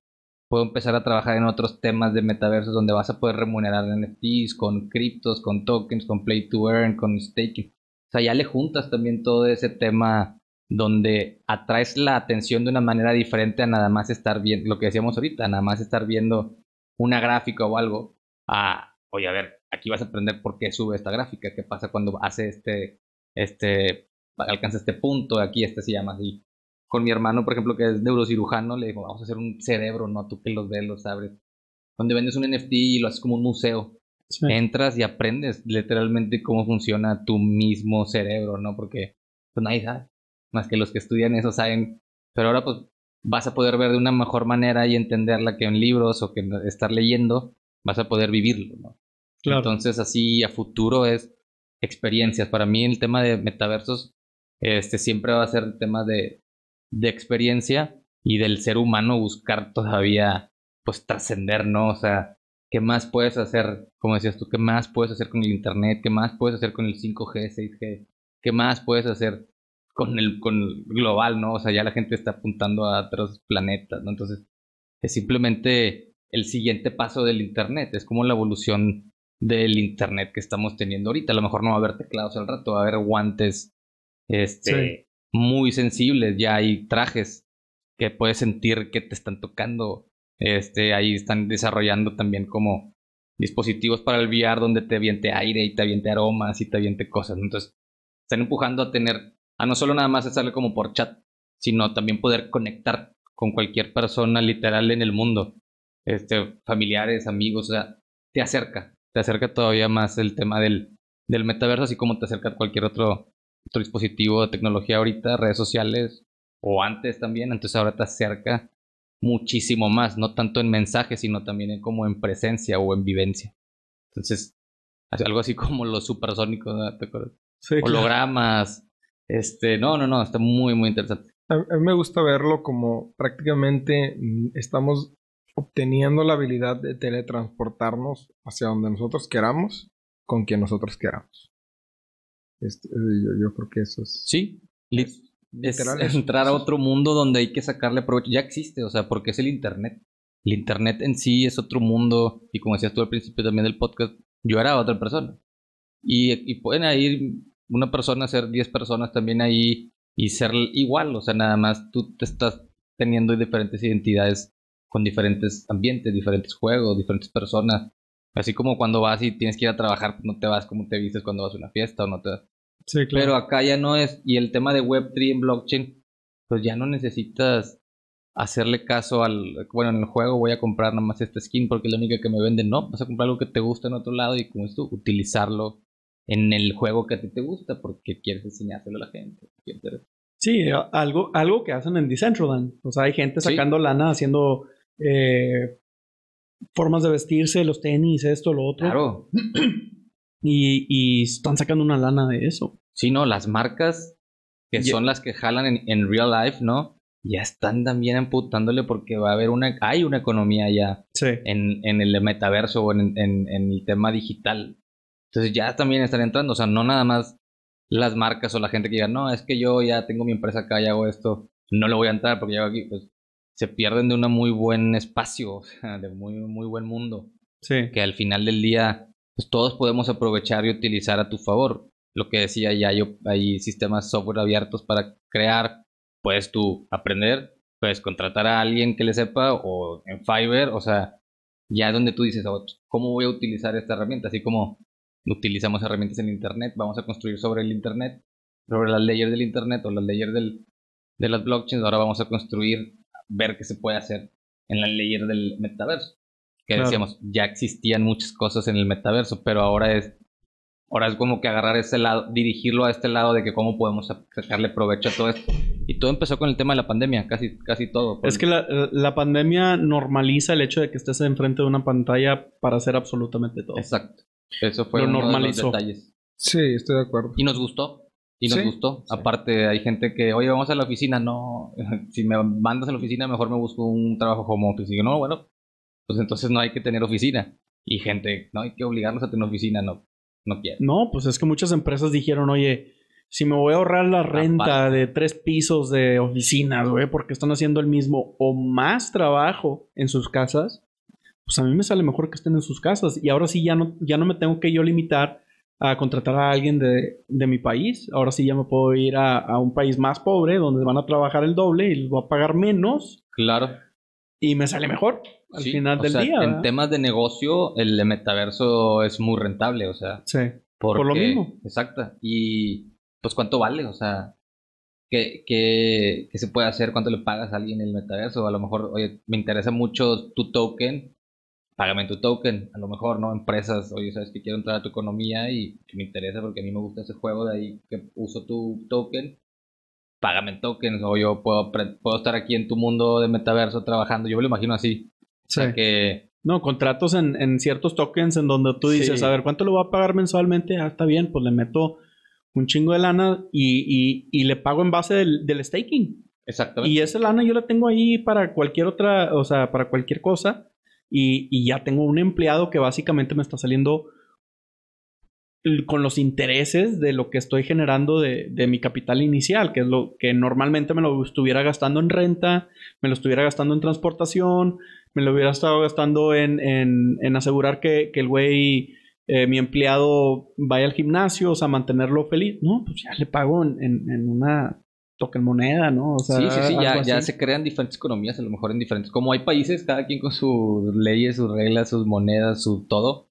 puedo empezar a trabajar en otros temas de metaversos donde vas a poder remunerar NFTs con criptos, con tokens, con play to earn, con staking. O sea, ya le juntas también todo ese tema donde atraes la atención de una manera diferente a nada más estar viendo, lo que decíamos ahorita, nada más estar viendo una gráfica o algo, a, oye, a ver, aquí vas a aprender por qué sube esta gráfica, qué pasa cuando hace este, este, alcanza este punto, aquí este se llama así. Con mi hermano, por ejemplo, que es neurocirujano, le digo, vamos a hacer un cerebro, ¿no? Tú que los ves, los abres. Donde vendes un NFT y lo haces como un museo. Entras y aprendes literalmente cómo funciona tu mismo cerebro, ¿no? Porque pues nadie sabe. Más que los que estudian eso saben. Pero ahora pues vas a poder ver de una mejor manera y entenderla que en libros o que estar leyendo, vas a poder vivirlo, ¿no? Claro. Entonces así a futuro es experiencias. Para mí el tema de metaversos este, siempre va a ser el tema de, de experiencia y del ser humano buscar todavía pues trascender, ¿no? O sea, ¿qué más puedes hacer? Como decías tú, ¿qué más puedes hacer con el Internet? ¿Qué más puedes hacer con el 5G, 6G? ¿Qué más puedes hacer con el, con el global, ¿no? O sea, ya la gente está apuntando a otros planetas, ¿no? Entonces, es simplemente el siguiente paso del Internet. Es como la evolución del Internet que estamos teniendo ahorita. A lo mejor no va a haber teclados al rato, va a haber guantes este, muy sensibles. Ya hay trajes que puedes sentir que te están tocando. Este, ahí están desarrollando también como dispositivos para el VR donde te aviente aire y te aviente aromas y te aviente cosas. Entonces, están empujando a tener, a no solo nada más hacerlo como por chat, sino también poder conectar con cualquier persona literal en el mundo. Este, familiares, amigos, o sea, te acerca, te acerca todavía más el tema del, del metaverso, así como te acerca cualquier otro, otro dispositivo de tecnología ahorita, redes sociales, o antes también, entonces ahora te acerca muchísimo más, no tanto en mensaje, sino también en, como en presencia o en vivencia. Entonces, algo así como los supersónicos, ¿no? ¿te acuerdas? Sí, claro. Hologramas, este, no, no, no, está muy, muy interesante. A, a mí me gusta verlo como prácticamente mm, estamos obteniendo la habilidad de teletransportarnos hacia donde nosotros queramos, con quien nosotros queramos. Este, yo, yo creo que eso es... Sí, es literal eso. entrar a otro mundo donde hay que sacarle provecho. Ya existe, o sea, porque es el Internet. El Internet en sí es otro mundo, y como decías tú al principio también del podcast, yo era otra persona. Y, y pueden ir una persona ser 10 personas también ahí y ser igual, o sea, nada más tú te estás teniendo diferentes identidades con diferentes ambientes, diferentes juegos, diferentes personas. Así como cuando vas y tienes que ir a trabajar, no te vas como te vistes cuando vas a una fiesta o no te Sí, claro. pero acá ya no es, y el tema de Web3 en blockchain, pues ya no necesitas hacerle caso al, bueno, en el juego voy a comprar nada más esta skin porque es la única que me venden, no, vas a comprar algo que te gusta en otro lado y como esto, utilizarlo en el juego que a ti te gusta porque quieres enseñárselo a la gente. Sí, algo, algo que hacen en Decentraland. O sea, hay gente Sí. sacando lana haciendo eh, formas de vestirse, los tenis, esto, lo otro. Claro, Y, y están sacando una lana de eso. sí, no, las marcas que Ya- son las que jalan en, en real life, ¿no? Ya están también amputándole porque va a haber una, hay una economía ya Sí. en, en el metaverso o en, en- el tema digital. Entonces ya también están entrando, o sea, no nada más las marcas o la gente que diga, no, es que yo ya tengo mi empresa acá y hago esto, no le voy a entrar porque llego aquí, pues se pierden de un muy buen espacio, o sea, de muy, muy buen mundo, Sí. que al final del día, pues todos podemos aprovechar y utilizar a tu favor. Lo que decía ya, yo, hay sistemas software abiertos para crear, puedes tú aprender, puedes contratar a alguien que le sepa o en Fiverr, o sea, ya es donde tú dices, "Oh, ¿cómo voy a utilizar esta herramienta? Así como utilizamos herramientas en Internet, vamos a construir sobre el Internet, sobre las layers del Internet o las layers del, de las blockchains, ahora vamos a construir, ver qué se puede hacer en la layer del metaverso. Que Claro. decíamos, ya existían muchas cosas en el metaverso, pero ahora es Ahora es como que agarrar ese lado, dirigirlo a este lado de que cómo podemos sacarle provecho a todo esto. Y todo empezó con el tema de la pandemia, casi, casi todo. Es que la, la pandemia normaliza el hecho de que estés enfrente de una pantalla para hacer absolutamente todo. Exacto. Eso fue Lo uno normalizó. de los detalles. Sí, estoy de acuerdo. Y nos gustó. Y nos Sí, gustó. sí. Aparte, hay gente que, oye, vamos a la oficina. No, si me mandas a la oficina, mejor me busco un trabajo home office. Y yo, no, bueno, pues entonces no hay que tener oficina. Y gente, no hay que obligarnos a tener oficina, no, no quiero. No, pues es que muchas empresas dijeron, oye, si me voy a ahorrar la renta de tres pisos de oficinas, güey, porque están haciendo el mismo o más trabajo en sus casas, pues a mí me sale mejor que estén en sus casas. Y ahora sí ya no, ya no me tengo que yo limitar a contratar a alguien de, de mi país. Ahora sí ya me puedo ir a, a un país más pobre donde van a trabajar el doble y les voy a pagar menos Claro. Y me sale mejor al Sí, final o del sea, día. En temas de negocio, el metaverso es muy rentable, o sea. Sí. Porque, lo mismo. Exacto. Y pues cuánto vale, o sea, ¿qué, qué, qué se puede hacer? ¿Cuánto le pagas a alguien en el metaverso? A lo mejor, oye, me interesa mucho tu token págame tu token. A lo mejor, ¿no? Empresas, oye, sabes que quiero entrar a tu economía y me interesa porque a mí me gusta ese juego, de ahí que uso tu token. Págame en tokens, o yo puedo, puedo estar aquí en tu mundo de metaverso trabajando. Yo me lo imagino así. O sea que. No, contratos en, en, ciertos tokens en donde tú dices, a ver, ¿cuánto le voy a pagar mensualmente? Ah, está bien, pues le meto un chingo de lana y, y, y le pago en base del, del staking. Exactamente. Y esa lana yo la tengo ahí para cualquier otra, o sea, para cualquier cosa. Y, y, ya tengo un empleado que básicamente me está saliendo con los intereses de lo que estoy generando de, de, mi capital inicial, que es lo que normalmente me lo estuviera gastando en renta, me lo estuviera gastando en transportación, me lo hubiera estado gastando en, en, en asegurar que, que el güey, eh, mi empleado vaya al gimnasio, o sea, mantenerlo feliz. No, pues ya le pago en, en una token moneda, ¿no? O sea, sí, sí, sí, ya, ya, se crean diferentes economías, a lo mejor en diferentes. Como hay países, cada quien con sus leyes, sus reglas, sus monedas, su todo.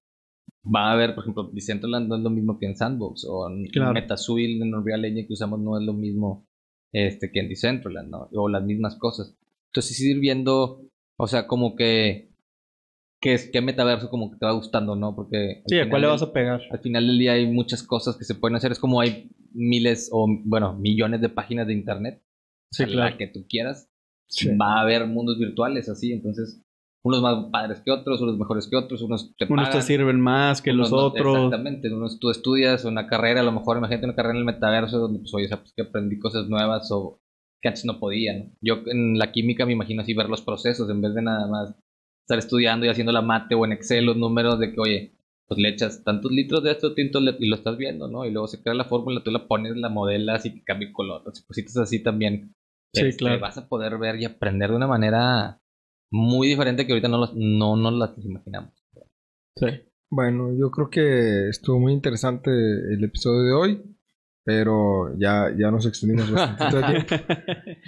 Va a haber, por ejemplo, Decentraland no es lo mismo que en Sandbox, o claro. MetaSuil en Unreal Engine que usamos no es lo mismo este, que en Decentraland, ¿no? O las mismas cosas. Entonces, ir viendo, o sea, como que. ¿Qué, es, qué metaverso como que te va gustando, no? Porque. Sí, ¿a cuál le vas a pegar? Al final del día hay muchas cosas que se pueden hacer. Es como hay miles o, bueno, millones de páginas de internet. Sí, claro. La que tú quieras. Va a haber mundos virtuales así, entonces unos más padres que otros, unos mejores que otros, unos te Unos te sirven más que los otros. Exactamente, unos tú estudias una carrera, a lo mejor imagínate una carrera en el metaverso donde pues oye, pues que aprendí cosas nuevas o que antes no podía, ¿no? Yo en la química me imagino así ver los procesos en vez de nada más estar estudiando y haciendo la mate o en Excel los números de que, oye, pues le echas tantos litros de esto tinto y lo estás viendo, ¿no? Y luego se crea la fórmula, tú la pones, la modelas y cambia el color, cositas así también. Sí, este, claro. Vas a poder ver y aprender de una manera muy diferente que ahorita no, los, no nos las imaginamos. Sí. Bueno, yo creo que estuvo muy interesante el episodio de hoy, pero ya, ya nos extendimos bastante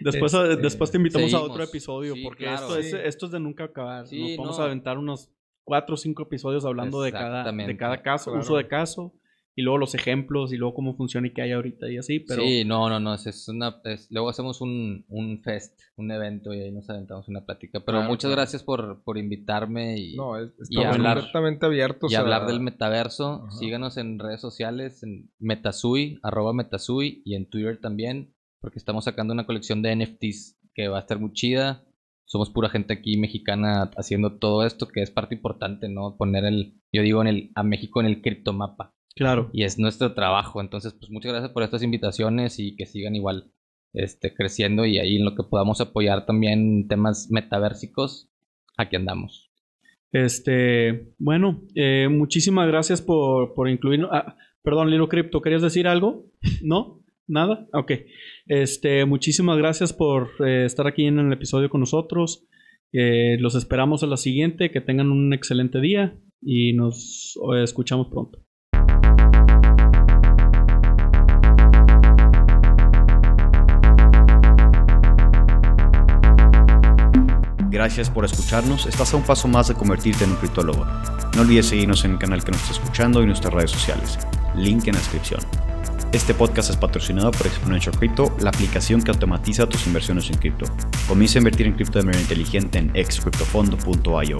después, este, después te invitamos a otro episodio, porque esto, es, esto es de nunca acabar. nos vamos a aventar unos cuatro o cinco episodios hablando de cada, de cada caso, uso de caso, y luego los ejemplos, y luego cómo funciona y qué hay ahorita y así, pero... Sí, no, no, no, es, una... luego hacemos un, un fest, un evento, y ahí nos aventamos una plática. Pero muchas gracias por, por invitarme y, no, y hablar, completamente abiertos y hablar del metaverso. Síganos en redes sociales, en Metasui, arroba Metasui, y en Twitter también, porque estamos sacando una colección de NFTs que va a estar muy chida somos pura gente aquí mexicana haciendo todo esto, que es parte importante, ¿no? Poner el, yo digo, en el, a México en el criptomapa. Claro. Y es nuestro trabajo. Entonces, pues muchas gracias por estas invitaciones y que sigan igual este, creciendo y ahí en lo que podamos apoyar también temas metaversicos, aquí andamos. Este, bueno, eh, muchísimas gracias por, por incluirnos. Ah, perdón, Lilo Crypto, ¿querías decir algo? ¿No? ¿Nada? Ok. Este, muchísimas gracias por eh, estar aquí en el episodio con nosotros. Eh, los esperamos a la siguiente. Que tengan un excelente día y nos eh, escuchamos pronto. Gracias por escucharnos. Estás a un paso más de convertirte en un criptólogo. No olvides seguirnos en el canal que nos está escuchando y nuestras redes sociales. Link en la descripción. Este podcast es patrocinado por Exponential Crypto, la aplicación que automatiza tus inversiones en cripto. Comienza a invertir en cripto de manera inteligente en excryptofondo.io.